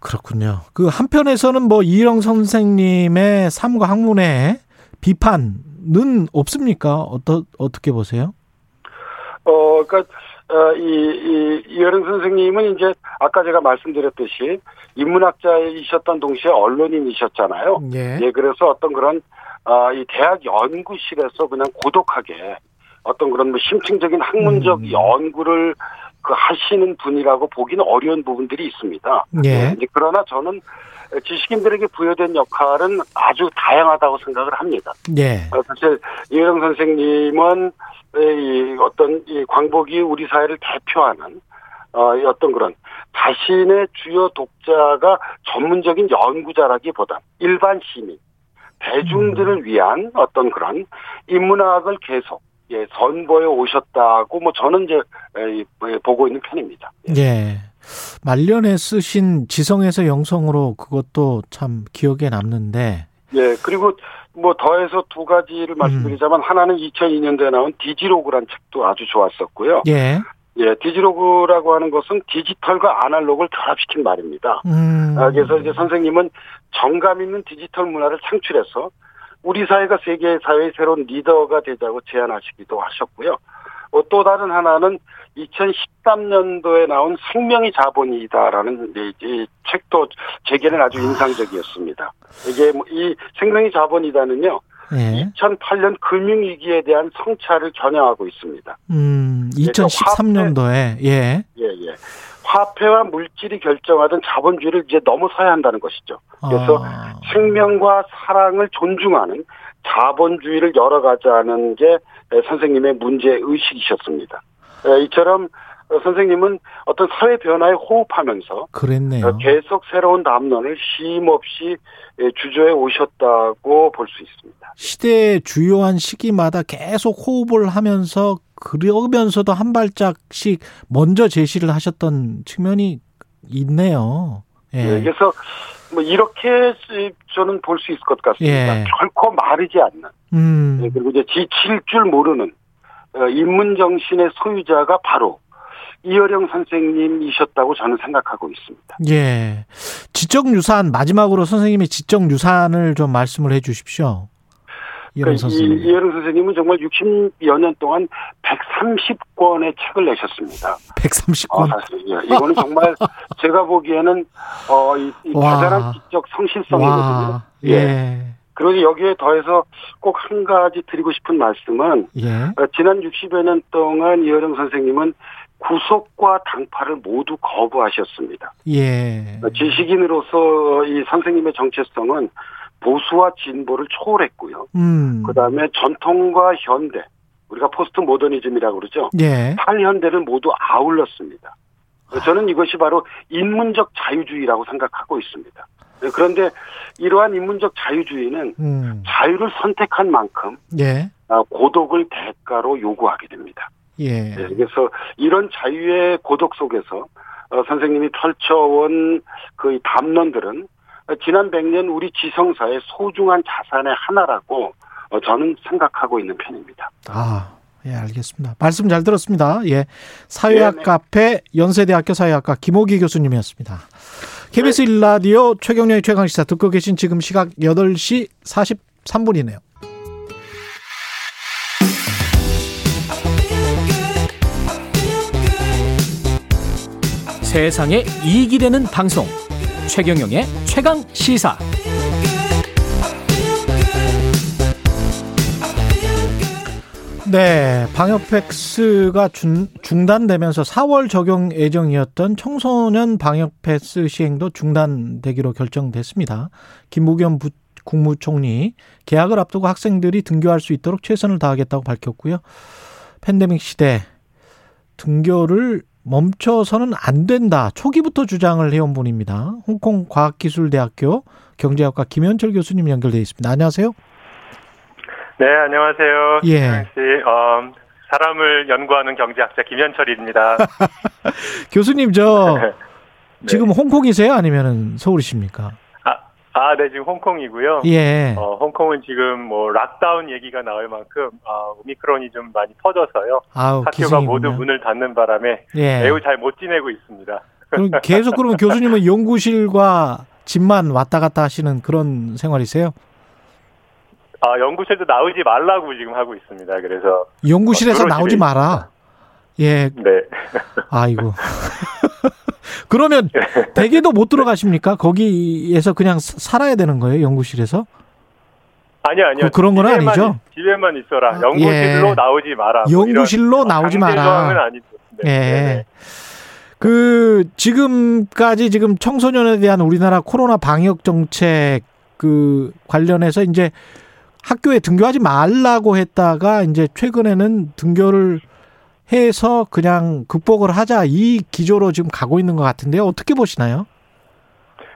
그렇군요. 그 한편에서는 뭐 이령 선생님의 삶과 학문에 비판은 없습니까? 어떠, 어떻게 보세요? 어, 그니까, 어, 이, 이, 이여름 선생님은 이제, 아까 제가 말씀드렸듯이, 인문학자이셨던 동시에 언론인이셨잖아요. 예. 예, 그래서 어떤 그런, 아, 이 대학 연구실에서 그냥 고독하게 어떤 그런 뭐 심층적인 학문적 음. 연구를 그 하시는 분이라고 보기는 어려운 부분들이 있습니다. 예. 이제 그러나 저는 지식인들에게 부여된 역할은 아주 다양하다고 생각을 합니다. 예. 어, 사실 이혜령 선생님은 이 어떤 이 광복이 우리 사회를 대표하는 어, 이 어떤 그런 자신의 주요 독자가 전문적인 연구자라기보다 일반 시민 대중들을 위한 어떤 그런 인문학을 계속 예, 선보여 오셨다고 뭐 저는 이제 보고 있는 편입니다. 예. 말년에 쓰신 지성에서 영성으로 그것도 참 기억에 남는데 예, 그리고 뭐 더해서 두 가지를 말씀드리자면 하나는 2002년도에 나온 디지로그란 책도 아주 좋았었고요. 예. 예, 디지로그라고 하는 것은 디지털과 아날로그를 결합시킨 말입니다. 음. 아, 그래서 이제 선생님은 정감 있는 디지털 문화를 창출해서 우리 사회가 세계 사회의 새로운 리더가 되자고 제안하시기도 하셨고요. 어, 또 다른 하나는 2013년도에 나온 생명이 자본이다라는 이, 이 책도 제게는 아주 인상적이었습니다. 이게 뭐이 생명이 자본이다는요. 예. 2008년 금융위기에 대한 성찰을 겨냥하고 있습니다. 음, 예, 2013년도에 예. 예, 예. 화폐와 물질이 결정하던 자본주의를 이제 넘어서야 한다는 것이죠. 그래서 아. 생명과 사랑을 존중하는 자본주의를 열어가자는 게 선생님의 문제 의식이셨습니다. 예, 이처럼 선생님은 어떤 사회 변화에 호흡하면서 그랬네요. 어, 계속 새로운 담론을 쉼없이 예, 주저해 오셨다고 볼 수 있습니다. 시대의 주요한 시기마다 계속 호흡을 하면서 그러면서도 한 발짝씩 먼저 제시를 하셨던 측면이 있네요. 예. 예, 그래서 뭐 이렇게 저는 볼 수 있을 것 같습니다. 예. 결코 마르지 않는 음. 예, 그리고 이제 지칠 줄 모르는 어, 인문 정신의 소유자가 바로 이어령 선생님이셨다고 저는 생각하고 있습니다. 예. 지적 유산 마지막으로 선생님의 지적 유산을 좀 말씀을 해 주십시오. 이혜령 선생님. 이혜령 선생님은 정말 60여 년 동안 130권의 책을 내셨습니다. 130권. 아, 예. 이거는 정말 제가 보기에는 어, 이, 이 대단한 지적 성실성이거든요. 와, 예. 그러니 여기에 더해서 꼭 한 가지 드리고 싶은 말씀은 예. 어, 지난 60여 년 동안 이혜령 선생님은 구속과 당파를 모두 거부하셨습니다. 예. 어, 지식인으로서 이 선생님의 정체성은 보수와 진보를 초월했고요. 음. 그다음에 전통과 현대, 우리가 포스트 모더니즘이라고 그러죠. 예. 탈현대를 모두 아울렀습니다. 저는 이것이 바로 인문적 자유주의라고 생각하고 있습니다. 네, 그런데 이러한 인문적 자유주의는 음. 자유를 선택한 만큼 예. 아, 고독을 대가로 요구하게 됩니다. 예. 네, 그래서 이런 자유의 고독 속에서 어, 선생님이 펼쳐온 그 담론들은 지난 100년 우리 지성사의 소중한 자산의 하나라고 어, 저는 생각하고 있는 편입니다. 아, 예, 알겠습니다. 말씀 잘 들었습니다. 예. 사회학 네네. 카페 연세대학교 사회학과 김호기 교수님이었습니다. KBS 일 1라디오 최경련의 최강시사 듣고 계신 지금 시각 8시 43분이네요. 세상에 이익이 되는 방송 최경영의 최강 시사 네, 방역 패스가 중, 중단되면서 4월 적용 예정이었던 청소년 방역 패스 시행도 중단되기로 결정됐습니다. 김부겸 부- 국무총리 개학을 앞두고 학생들이 등교할 수 있도록 최선을 다하겠다고 밝혔고요. 팬데믹 시대 등교를 멈춰서는 안 된다. 초기부터 주장을 해온 분입니다. 홍콩 과학기술대학교 경제학과 김현철 교수님 연결돼 있습니다. 안녕하세요. 네, 안녕하세요. 예. 씨, 어, 사람을 연구하는 경제학자 김현철입니다. 교수님 저 네. 지금 홍콩이세요? 아니면은 서울이십니까? 아, 아, 네, 지금 홍콩이고요. 예. 어, 홍콩은 지금 뭐 락다운 얘기가 나올 만큼 아, 오미크론이 좀 많이 퍼져서요. 아우, 학교가 기승이군요. 모두 문을 닫는 바람에 예. 매우 잘 못 지내고 있습니다. 그럼 계속 그러면 교수님은 연구실과 집만 왔다 갔다 하시는 그런 생활이세요? 아, 연구실도 나오지 말라고 지금 하고 있습니다. 그래서 연구실에서 어, 나오지 마라. 예. 네. 아이고. 그러면 대개도 못 들어가십니까? 거기에서 그냥 사- 살아야 되는 거예요, 연구실에서? 아니요, 아니요. 그- 건 집에만 아니죠? 있- 집에만 있어라. 연구실로 예. 나오지 마라. 뭐 연구실로 이런 나오지 마라. 조항은 아니죠. 네. 예. 그 지금까지 지금 청소년에 대한 우리나라 코로나 방역 정책 그 관련해서 이제 학교에 등교하지 말라고 했다가 이제 최근에는 등교를 해서 그냥 극복을 하자 이 기조로 지금 가고 있는 것 같은데요. 어떻게 보시나요?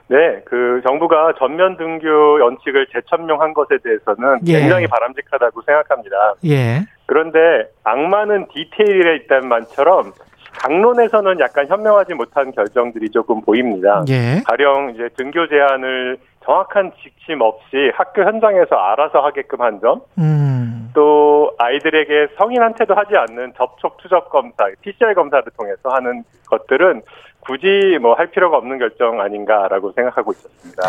네, 그 정부가 전면 등교 연칙을 재천명한 것에 대해서는 예. 굉장히 바람직하다고 생각합니다. 예. 그런데 악마는 디테일에 있다는 말처럼 강론에서는 약간 현명하지 못한 결정들이 조금 보입니다. 예. 가령 이제 등교 제한을 정확한 지침 없이 학교 현장에서 알아서 하게끔 한 점, 음. 또 아이들에게 성인한테도 하지 않는 접촉 추적 검사, PCR 검사를 통해서 하는 것들은 굳이 뭐 할 필요가 없는 결정 아닌가라고 생각하고 있었습니다.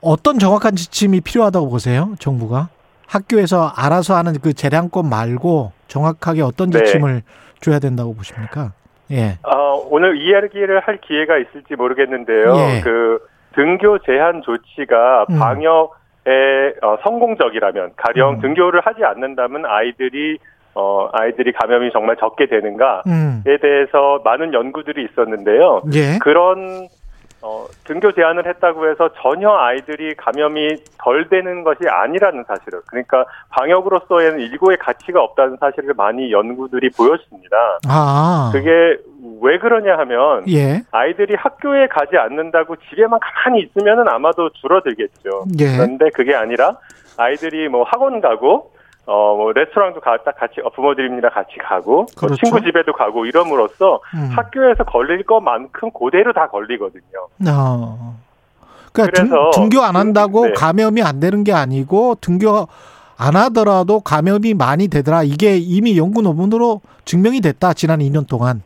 어떤 정확한 지침이 필요하다고 보세요? 정부가 학교에서 알아서 하는 그 재량권 말고 정확하게 어떤 네. 지침을 줘야 된다고 보십니까? 예. 어, 오늘 이야기를 할 기회가 있을지 모르겠는데요. 예. 그 등교 제한 조치가 음. 방역 에 어, 성공적이라면 가령 음. 등교를 하지 않는다면 아이들이 어, 아이들이 감염이 정말 적게 되는가에 음. 대해서 많은 연구들이 있었는데요. 예. 그런 어, 등교 제한을 했다고 해서 전혀 아이들이 감염이 덜 되는 것이 아니라는 사실을 그러니까 방역으로서에는 일고의 가치가 없다는 사실을 많이 연구들이 보였습니다. 아. 그게 왜 그러냐 하면 예. 아이들이 학교에 가지 않는다고 집에만 가만히 있으면은 아마도 줄어들겠죠. 예. 그런데 그게 아니라 아이들이 뭐 학원 가고 어, 뭐, 레스토랑도 가, 딱 같이, 어, 부모들입니다. 같이 가고, 뭐 그렇죠. 친구 집에도 가고, 이럼으로써 음. 학교에서 걸릴 것만큼 그대로 다 걸리거든요. 어. 그러니까 등, 그래서 등 교 안 한다고 네. 감염이 안 되는 게 아니고 등교 안 하더라도 감염이 많이 되더라. 이게 이미 연구 논문으로 증명이 됐다. 지난 2년 동안.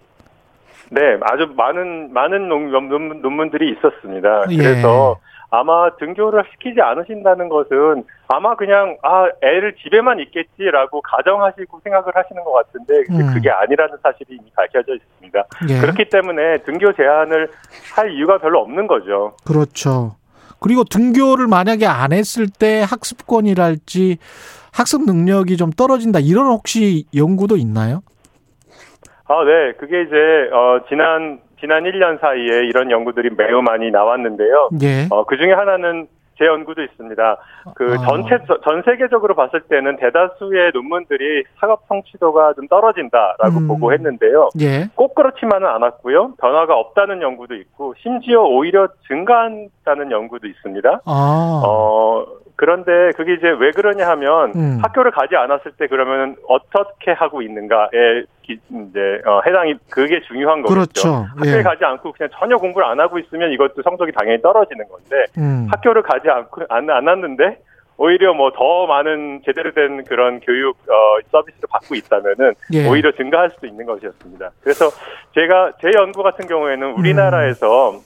네, 아주 많은, 많은 논- 논문, 논문들이 있었습니다. 예. 그래서 아마 등교를 시키지 않으신다는 것은 아마 그냥 아 애를 집에만 있겠지라고 가정하시고 생각을 하시는 것 같은데 음. 그게 아니라는 사실이 이미 밝혀져 있습니다. 예. 그렇기 때문에 등교 제한을 할 이유가 별로 없는 거죠. 그렇죠. 그리고 등교를 만약에 안 했을 때 학습권이랄지 학습 능력이 좀 떨어진다 이런 혹시 연구도 있나요? 아, 네. 그게 이제 어 지난 지난 1년 사이에 이런 연구들이 매우 많이 나왔는데요. 예. 어, 그 중에 하나는 제 연구도 있습니다. 그 아. 전체 전 세계적으로 봤을 때는 대다수의 논문들이 학업 성취도가 좀 떨어진다라고 음. 보고했는데요. 예. 꼭 그렇지만은 않았고요. 변화가 없다는 연구도 있고 심지어 오히려 증가한다는 연구도 있습니다. 아. 어 그런데 그게 이제 왜 그러냐 하면 음. 학교를 가지 않았을 때 그러면 어떻게 하고 있는가에 기- 이제 어, 해당이 그게 중요한 거겠죠. 그렇죠. 학교에 예. 가지 않고 그냥 전혀 공부를 안 하고 있으면 이것도 성적이 당연히 떨어지는 건데 음. 학교를 가지 않고 안, 안 왔는데 오히려 뭐 더 많은 제대로 된 그런 교육 어, 서비스를 받고 있다면은 예. 오히려 증가할 수도 있는 것이었습니다. 그래서 제가 제 연구 같은 경우에는 우리나라에서 음.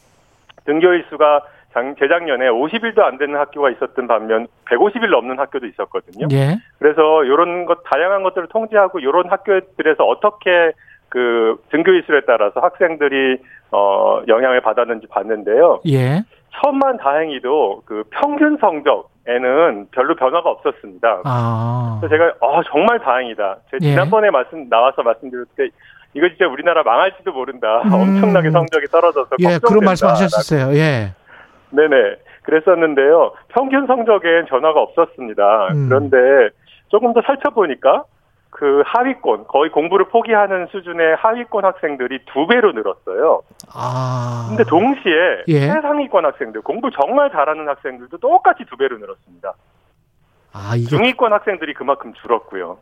등교 일 수가 장, 재작년에 50일도 안 되는 학교가 있었던 반면 150일 넘는 학교도 있었거든요. 예. 그래서 이런 것 다양한 것들을 통제하고 이런 학교들에서 어떻게 그 등교 일수에 따라서 학생들이 어 영향을 받았는지 봤는데요. 예. 천만 다행히도 그 평균 성적에는 별로 변화가 없었습니다. 아. 그래서 제가 어 정말 다행이다. 제가 예. 지난번에 말씀 나와서 말씀드렸을 때 이거 진짜 우리나라 망할지도 모른다. 음. 엄청나게 성적이 떨어져서 예, 그런 걱정된다. 말씀하셨었어요. 예. 네네. 그랬었는데요. 평균 성적엔 변화가 없었습니다. 음. 그런데 조금 더 살펴보니까 그 하위권, 거의 공부를 포기하는 수준의 하위권 학생들이 두 배로 늘었어요. 아. 근데 동시에 예. 최상위권 학생들, 공부 정말 잘하는 학생들도 똑같이 두 배로 늘었습니다. 아, 이게 중위권 학생들이 그만큼 줄었고요.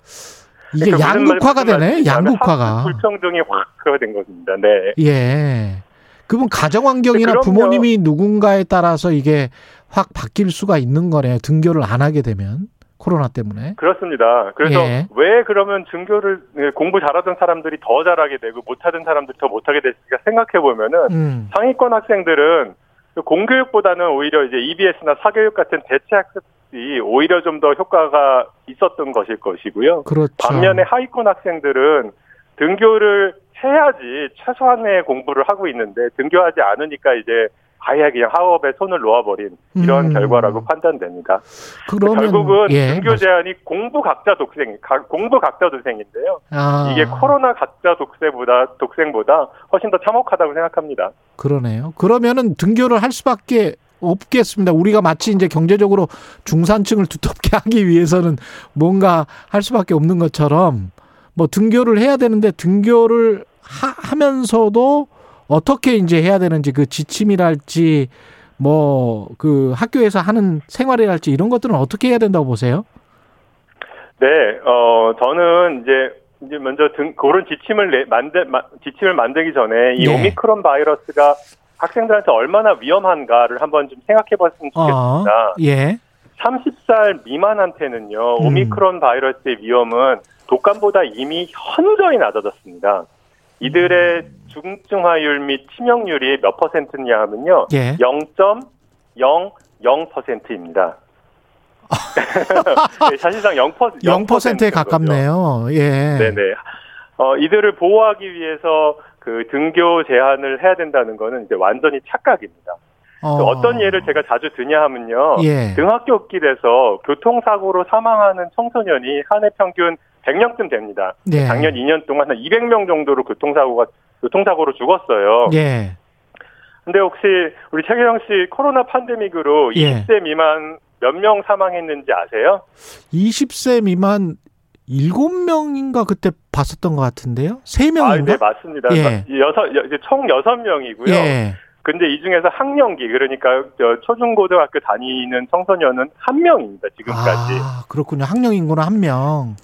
이게 그러니까 양극화가 되네. 양극화가. 불평등이 확 그가 된 것입니다. 네. 예. 그분 가정 환경이나 그럼요. 부모님이 누군가에 따라서 이게 확 바뀔 수가 있는 거네요. 등교를 안 하게 되면 코로나 때문에. 그렇습니다. 그래서 예. 왜 그러면 등교를 예, 공부 잘하던 사람들이 더 잘하게 되고 못하던 사람들이 더 못하게 됐을까 생각해 보면은 음. 상위권 학생들은 그 공교육보다는 오히려 이제 EBS나 사교육 같은 대체 학습이 오히려 좀 더 효과가 있었던 것일 것이고요. 그렇죠. 반면에 하위권 학생들은 등교를 해야지 최소한의 공부를 하고 있는데 등교하지 않으니까 이제 아예 그냥 학업에 손을 놓아버린 이런 음. 결과라고 판단됩니다. 그러면 결국은 예. 등교 제한이 공부 각자 독생, 가- 공부 각자 독생인데요. 아. 이게 코로나 각자 독생보다 독생보다 훨씬 더 참혹하다고 생각합니다. 그러네요. 그러면은 등교를 할 수밖에 없겠습니다. 우리가 마치 이제 경제적으로 중산층을 두텁게 하기 위해서는 뭔가 할 수밖에 없는 것처럼 뭐 등교를 해야 되는데 등교를 하, 하면서도 어떻게 이제 해야 되는지 그 지침이랄지 뭐 그 학교에서 하는 생활이랄지 이런 것들은 어떻게 해야 된다고 보세요? 네, 어 저는 이제 이제 먼저 등 그런 지침을 내, 만들 마- 지침을 만들기 전에 이 네. 오미크론 바이러스가 학생들한테 얼마나 위험한가를 한번 좀 생각해 봤으면 어, 좋겠습니다. 예. 30살 미만한테는요, 음. 오미크론 바이러스의 위험은 독감보다 이미 현저히 낮아졌습니다. 이들의 중증화율 및 치명률이 몇 퍼센트냐 하면요, 예. 0.000%입니다. 네, 사실상 0%, 0%에 가깝네요. 예. 네네. 어, 이들을 보호하기 위해서 그 등교 제한을 해야 된다는 거는 이제 완전히 착각입니다. 어. 그 어떤 예를 제가 자주 드냐 하면요. 예. 등하굣길에서 교통사고로 사망하는 청소년이 한 해 평균 100명쯤 됩니다. 예. 작년 2년 동안 한 200명 정도로 교통사고가 교통사고로 죽었어요. 예. 근데 혹시 우리 최경영 씨 코로나 팬데믹으로 예. 20대 미만 몇 명 사망했는지 아세요? 20세 미만 7명인가 그때 봤었던 것 같은데요? 3명인가? 아, 네, 맞습니다. 예. 여섯, 총 여섯 명이고요. 예. 근데 이 중에서 학령기, 그러니까 저 초중고등학교 다니는 청소년은 한 명입니다, 지금까지. 아, 그렇군요. 학령 인구는 한 명.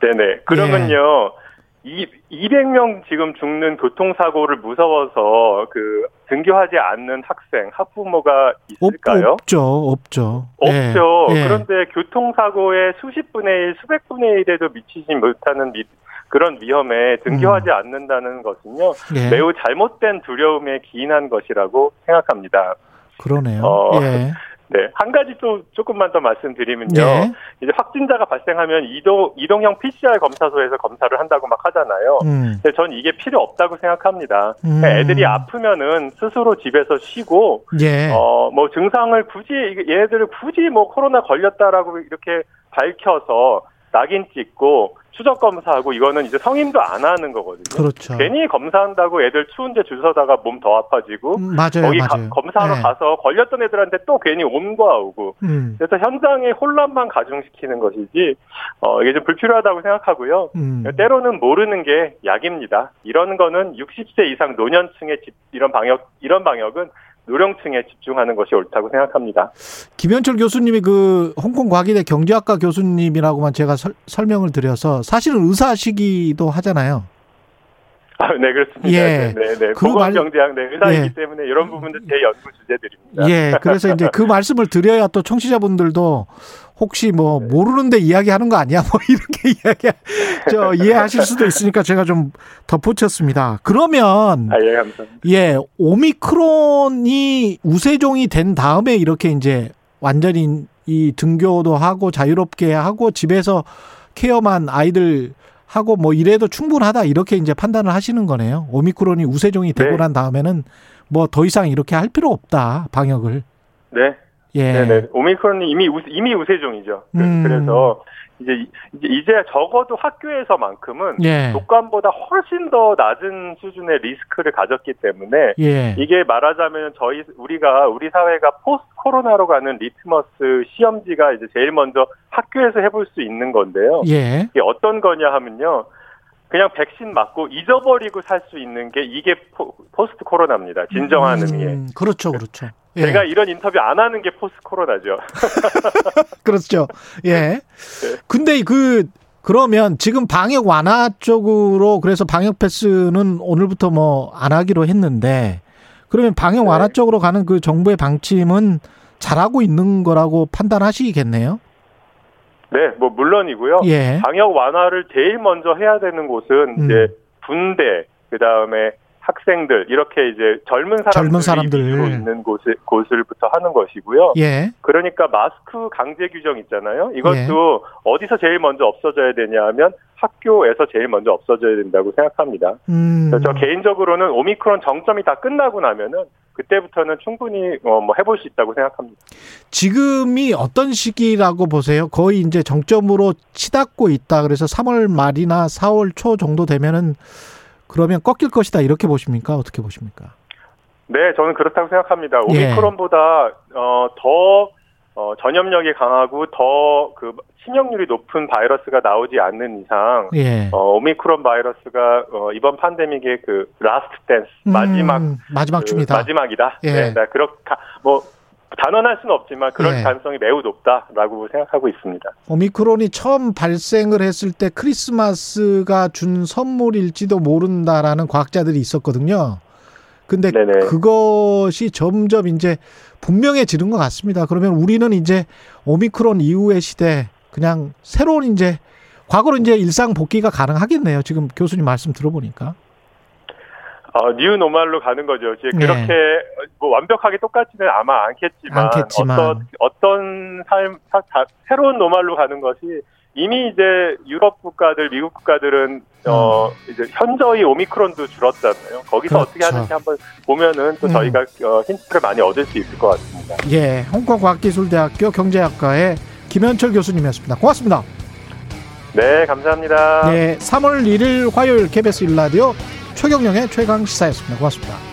네네. 그러면요, 이 200명 지금 죽는 교통사고를 무서워서 그 등교하지 않는 학생, 학부모가 있을까요? 없 죠. 없죠. 없죠. 예. 예. 그런데 교통사고의 수십 분의 일, 수백 분의 일에도 미치지 못하는 미- 그런 위험에 등교하지 않는다는 것은요, 예. 매우 잘못된 두려움에 기인한 것이라고 생각합니다. 그러네요. 어, 예. 네, 한 가지 또 조금만 더 말씀드리면요. 예. 이제 확진자가 발생하면 이동 이동형 PCR 검사소에서 검사를 한다고 막 하잖아요. 음. 근데 전 이게 필요 없다고 생각합니다. 음. 그러니까 애들이 아프면은 스스로 집에서 쉬고 예. 어 뭐 증상을 굳이 얘네들을 굳이 뭐 코로나 걸렸다라고 이렇게 밝혀서 낙인 찍고 추적 검사하고 이거는 이제 성인도 안 하는 거거든요. 그렇죠. 괜히 검사한다고 애들 추운데 줄 서다가 몸 더 아파지고 음, 맞아요, 거기 맞아요. 가- 검사하러 네. 가서 걸렸던 애들한테 또 괜히 옮겨오고 음. 그래서 현장에 혼란만 가중시키는 것이지 어 이게 좀 불필요하다고 생각하고요. 음. 때로는 모르는 게 약입니다. 이런 거는 60세 이상 노년층의 집- 이런 방역 이런 방역은 노령층에 집중하는 것이 옳다고 생각합니다. 김현철 교수님이 그 홍콩 과기대 경제학과 교수님이라고만 제가 설, 설명을 드려서 사실은 의사시기도 하잖아요. 아, 네 그렇습니다. 예. 네, 네, 네. 그 말- 보건 경제학 네, 의사이기 예. 때문에 이런 부분도 제 연구 주제들입니다. 예, 그래서 이제 그 말씀을 드려야 또 청취자분들도 혹시 뭐 모르는데 이야기하는 거 아니야? 뭐 이렇게 이야기 저 이해하실 수도 있으니까 제가 좀 덧붙였습니다. 그러면 아, 예, 감사합니다. 예, 오미크론이 우세종이 된 다음에 이렇게 이제 완전히 이 등교도 하고 자유롭게 하고 집에서 care만 아이들 하고 뭐 이래도 충분하다 이렇게 이제 판단을 하시는 거네요. 오미크론이 우세종이 되고 네. 난 다음에는 뭐 더 이상 이렇게 할 필요 없다 방역을. 네. 예. 네, 네. 오미크론이 이미 우, 이미 우세종이죠. 그- 음. 그래서 이제 이제 적어도 학교에서만큼은 예. 독감보다 훨씬 더 낮은 수준의 리스크를 가졌기 때문에 예. 이게 말하자면 저희 우리가 우리 사회가 포스트 코로나로 가는 리트머스 시험지가 이제 제일 먼저 학교에서 해볼 수 있는 건데요. 예. 이게 어떤 거냐 하면요. 그냥 백신 맞고 잊어버리고 살 수 있는 게 이게 포, 스트 코로나입니다. 진정한. 음, 그렇죠, 그렇죠. 예. 제가 이런 인터뷰 안 하는 게 포스트 코로나죠. 그렇죠. 예. 근데 그 그러면 지금 방역 완화 쪽으로 그래서 방역 패스는 오늘부터 뭐 안 하기로 했는데 그러면 방역 완화 쪽으로 가는 그 정부의 방침은 잘하고 있는 거라고 판단하시겠네요. 네, 뭐 물론이고요. 예. 방역 완화를 제일 먼저 해야 되는 곳은 음. 이제 군대, 그 다음에 학생들 이렇게 이제 젊은 사람들이 젊은 사람들. 있는 곳을 곳을부터 하는 것이고요. 예. 그러니까 마스크 강제 규정 있잖아요. 이것도 어디서 제일 먼저 없어져야 되냐 하면 학교에서 제일 먼저 없어져야 된다고 생각합니다. 음. 저 개인적으로는 오미크론 정점이 다 끝나고 나면은 그때부터는 충분히 어, 뭐 해볼 수 있다고 생각합니다. 지금이 어떤 시기라고 보세요? 거의 이제 정점으로 치닫고 있다. 그래서 3월 말이나 4월 초 정도 되면은 그러면 꺾일 것이다. 이렇게 보십니까? 어떻게 보십니까? 네, 저는 그렇다고 생각합니다. 예. 오미크론보다 어, 더 어, 전염력이 강하고 더 그 치명률이 높은 바이러스가 나오지 않는 이상 예. 어, 오미크론 바이러스가 어, 이번 팬데믹의 그 last dance 마지막 음, 마지막 그 춤이다. 마지막이다. 예. 네, 네, 그렇 뭐 단언할 수는 없지만 그럴 예. 가능성이 매우 높다라고 생각하고 있습니다. 오미크론이 처음 발생을 했을 때 크리스마스가 준 선물일지도 모른다라는 과학자들이 있었거든요. 근데 네네. 그것이 점점 이제 분명해지는 것 같습니다. 그러면 우리는 이제 오미크론 이후의 시대 그냥 새로운 이제 과거로 이제 일상 복귀가 가능하겠네요. 지금 교수님 말씀 들어보니까. 어, new normal로 가는 거죠. 이제 네. 그렇게 뭐 완벽하게 똑같지는 아마 않겠지만, 않겠지만. 어떤 어떤 삶 사- 다- 새로운 normal로 가는 것이 이미 이제 유럽 국가들, 미국 국가들은 어 이제 현저히 오미크론도 줄었잖아요. 거기서 음. 그렇죠. 어떻게 하는지 한번 보면은 또 음. 저희가 어, 힌트를 많이 얻을 수 있을 것 같습니다. 예, 홍콩 과학기술대학교 경제학과의 김현철 교수님이었습니다. 고맙습니다. 네, 감사합니다. 네, 3월 1일 화요일 KBS 일라디오 최경령의 최강 시사였습니다. 고맙습니다.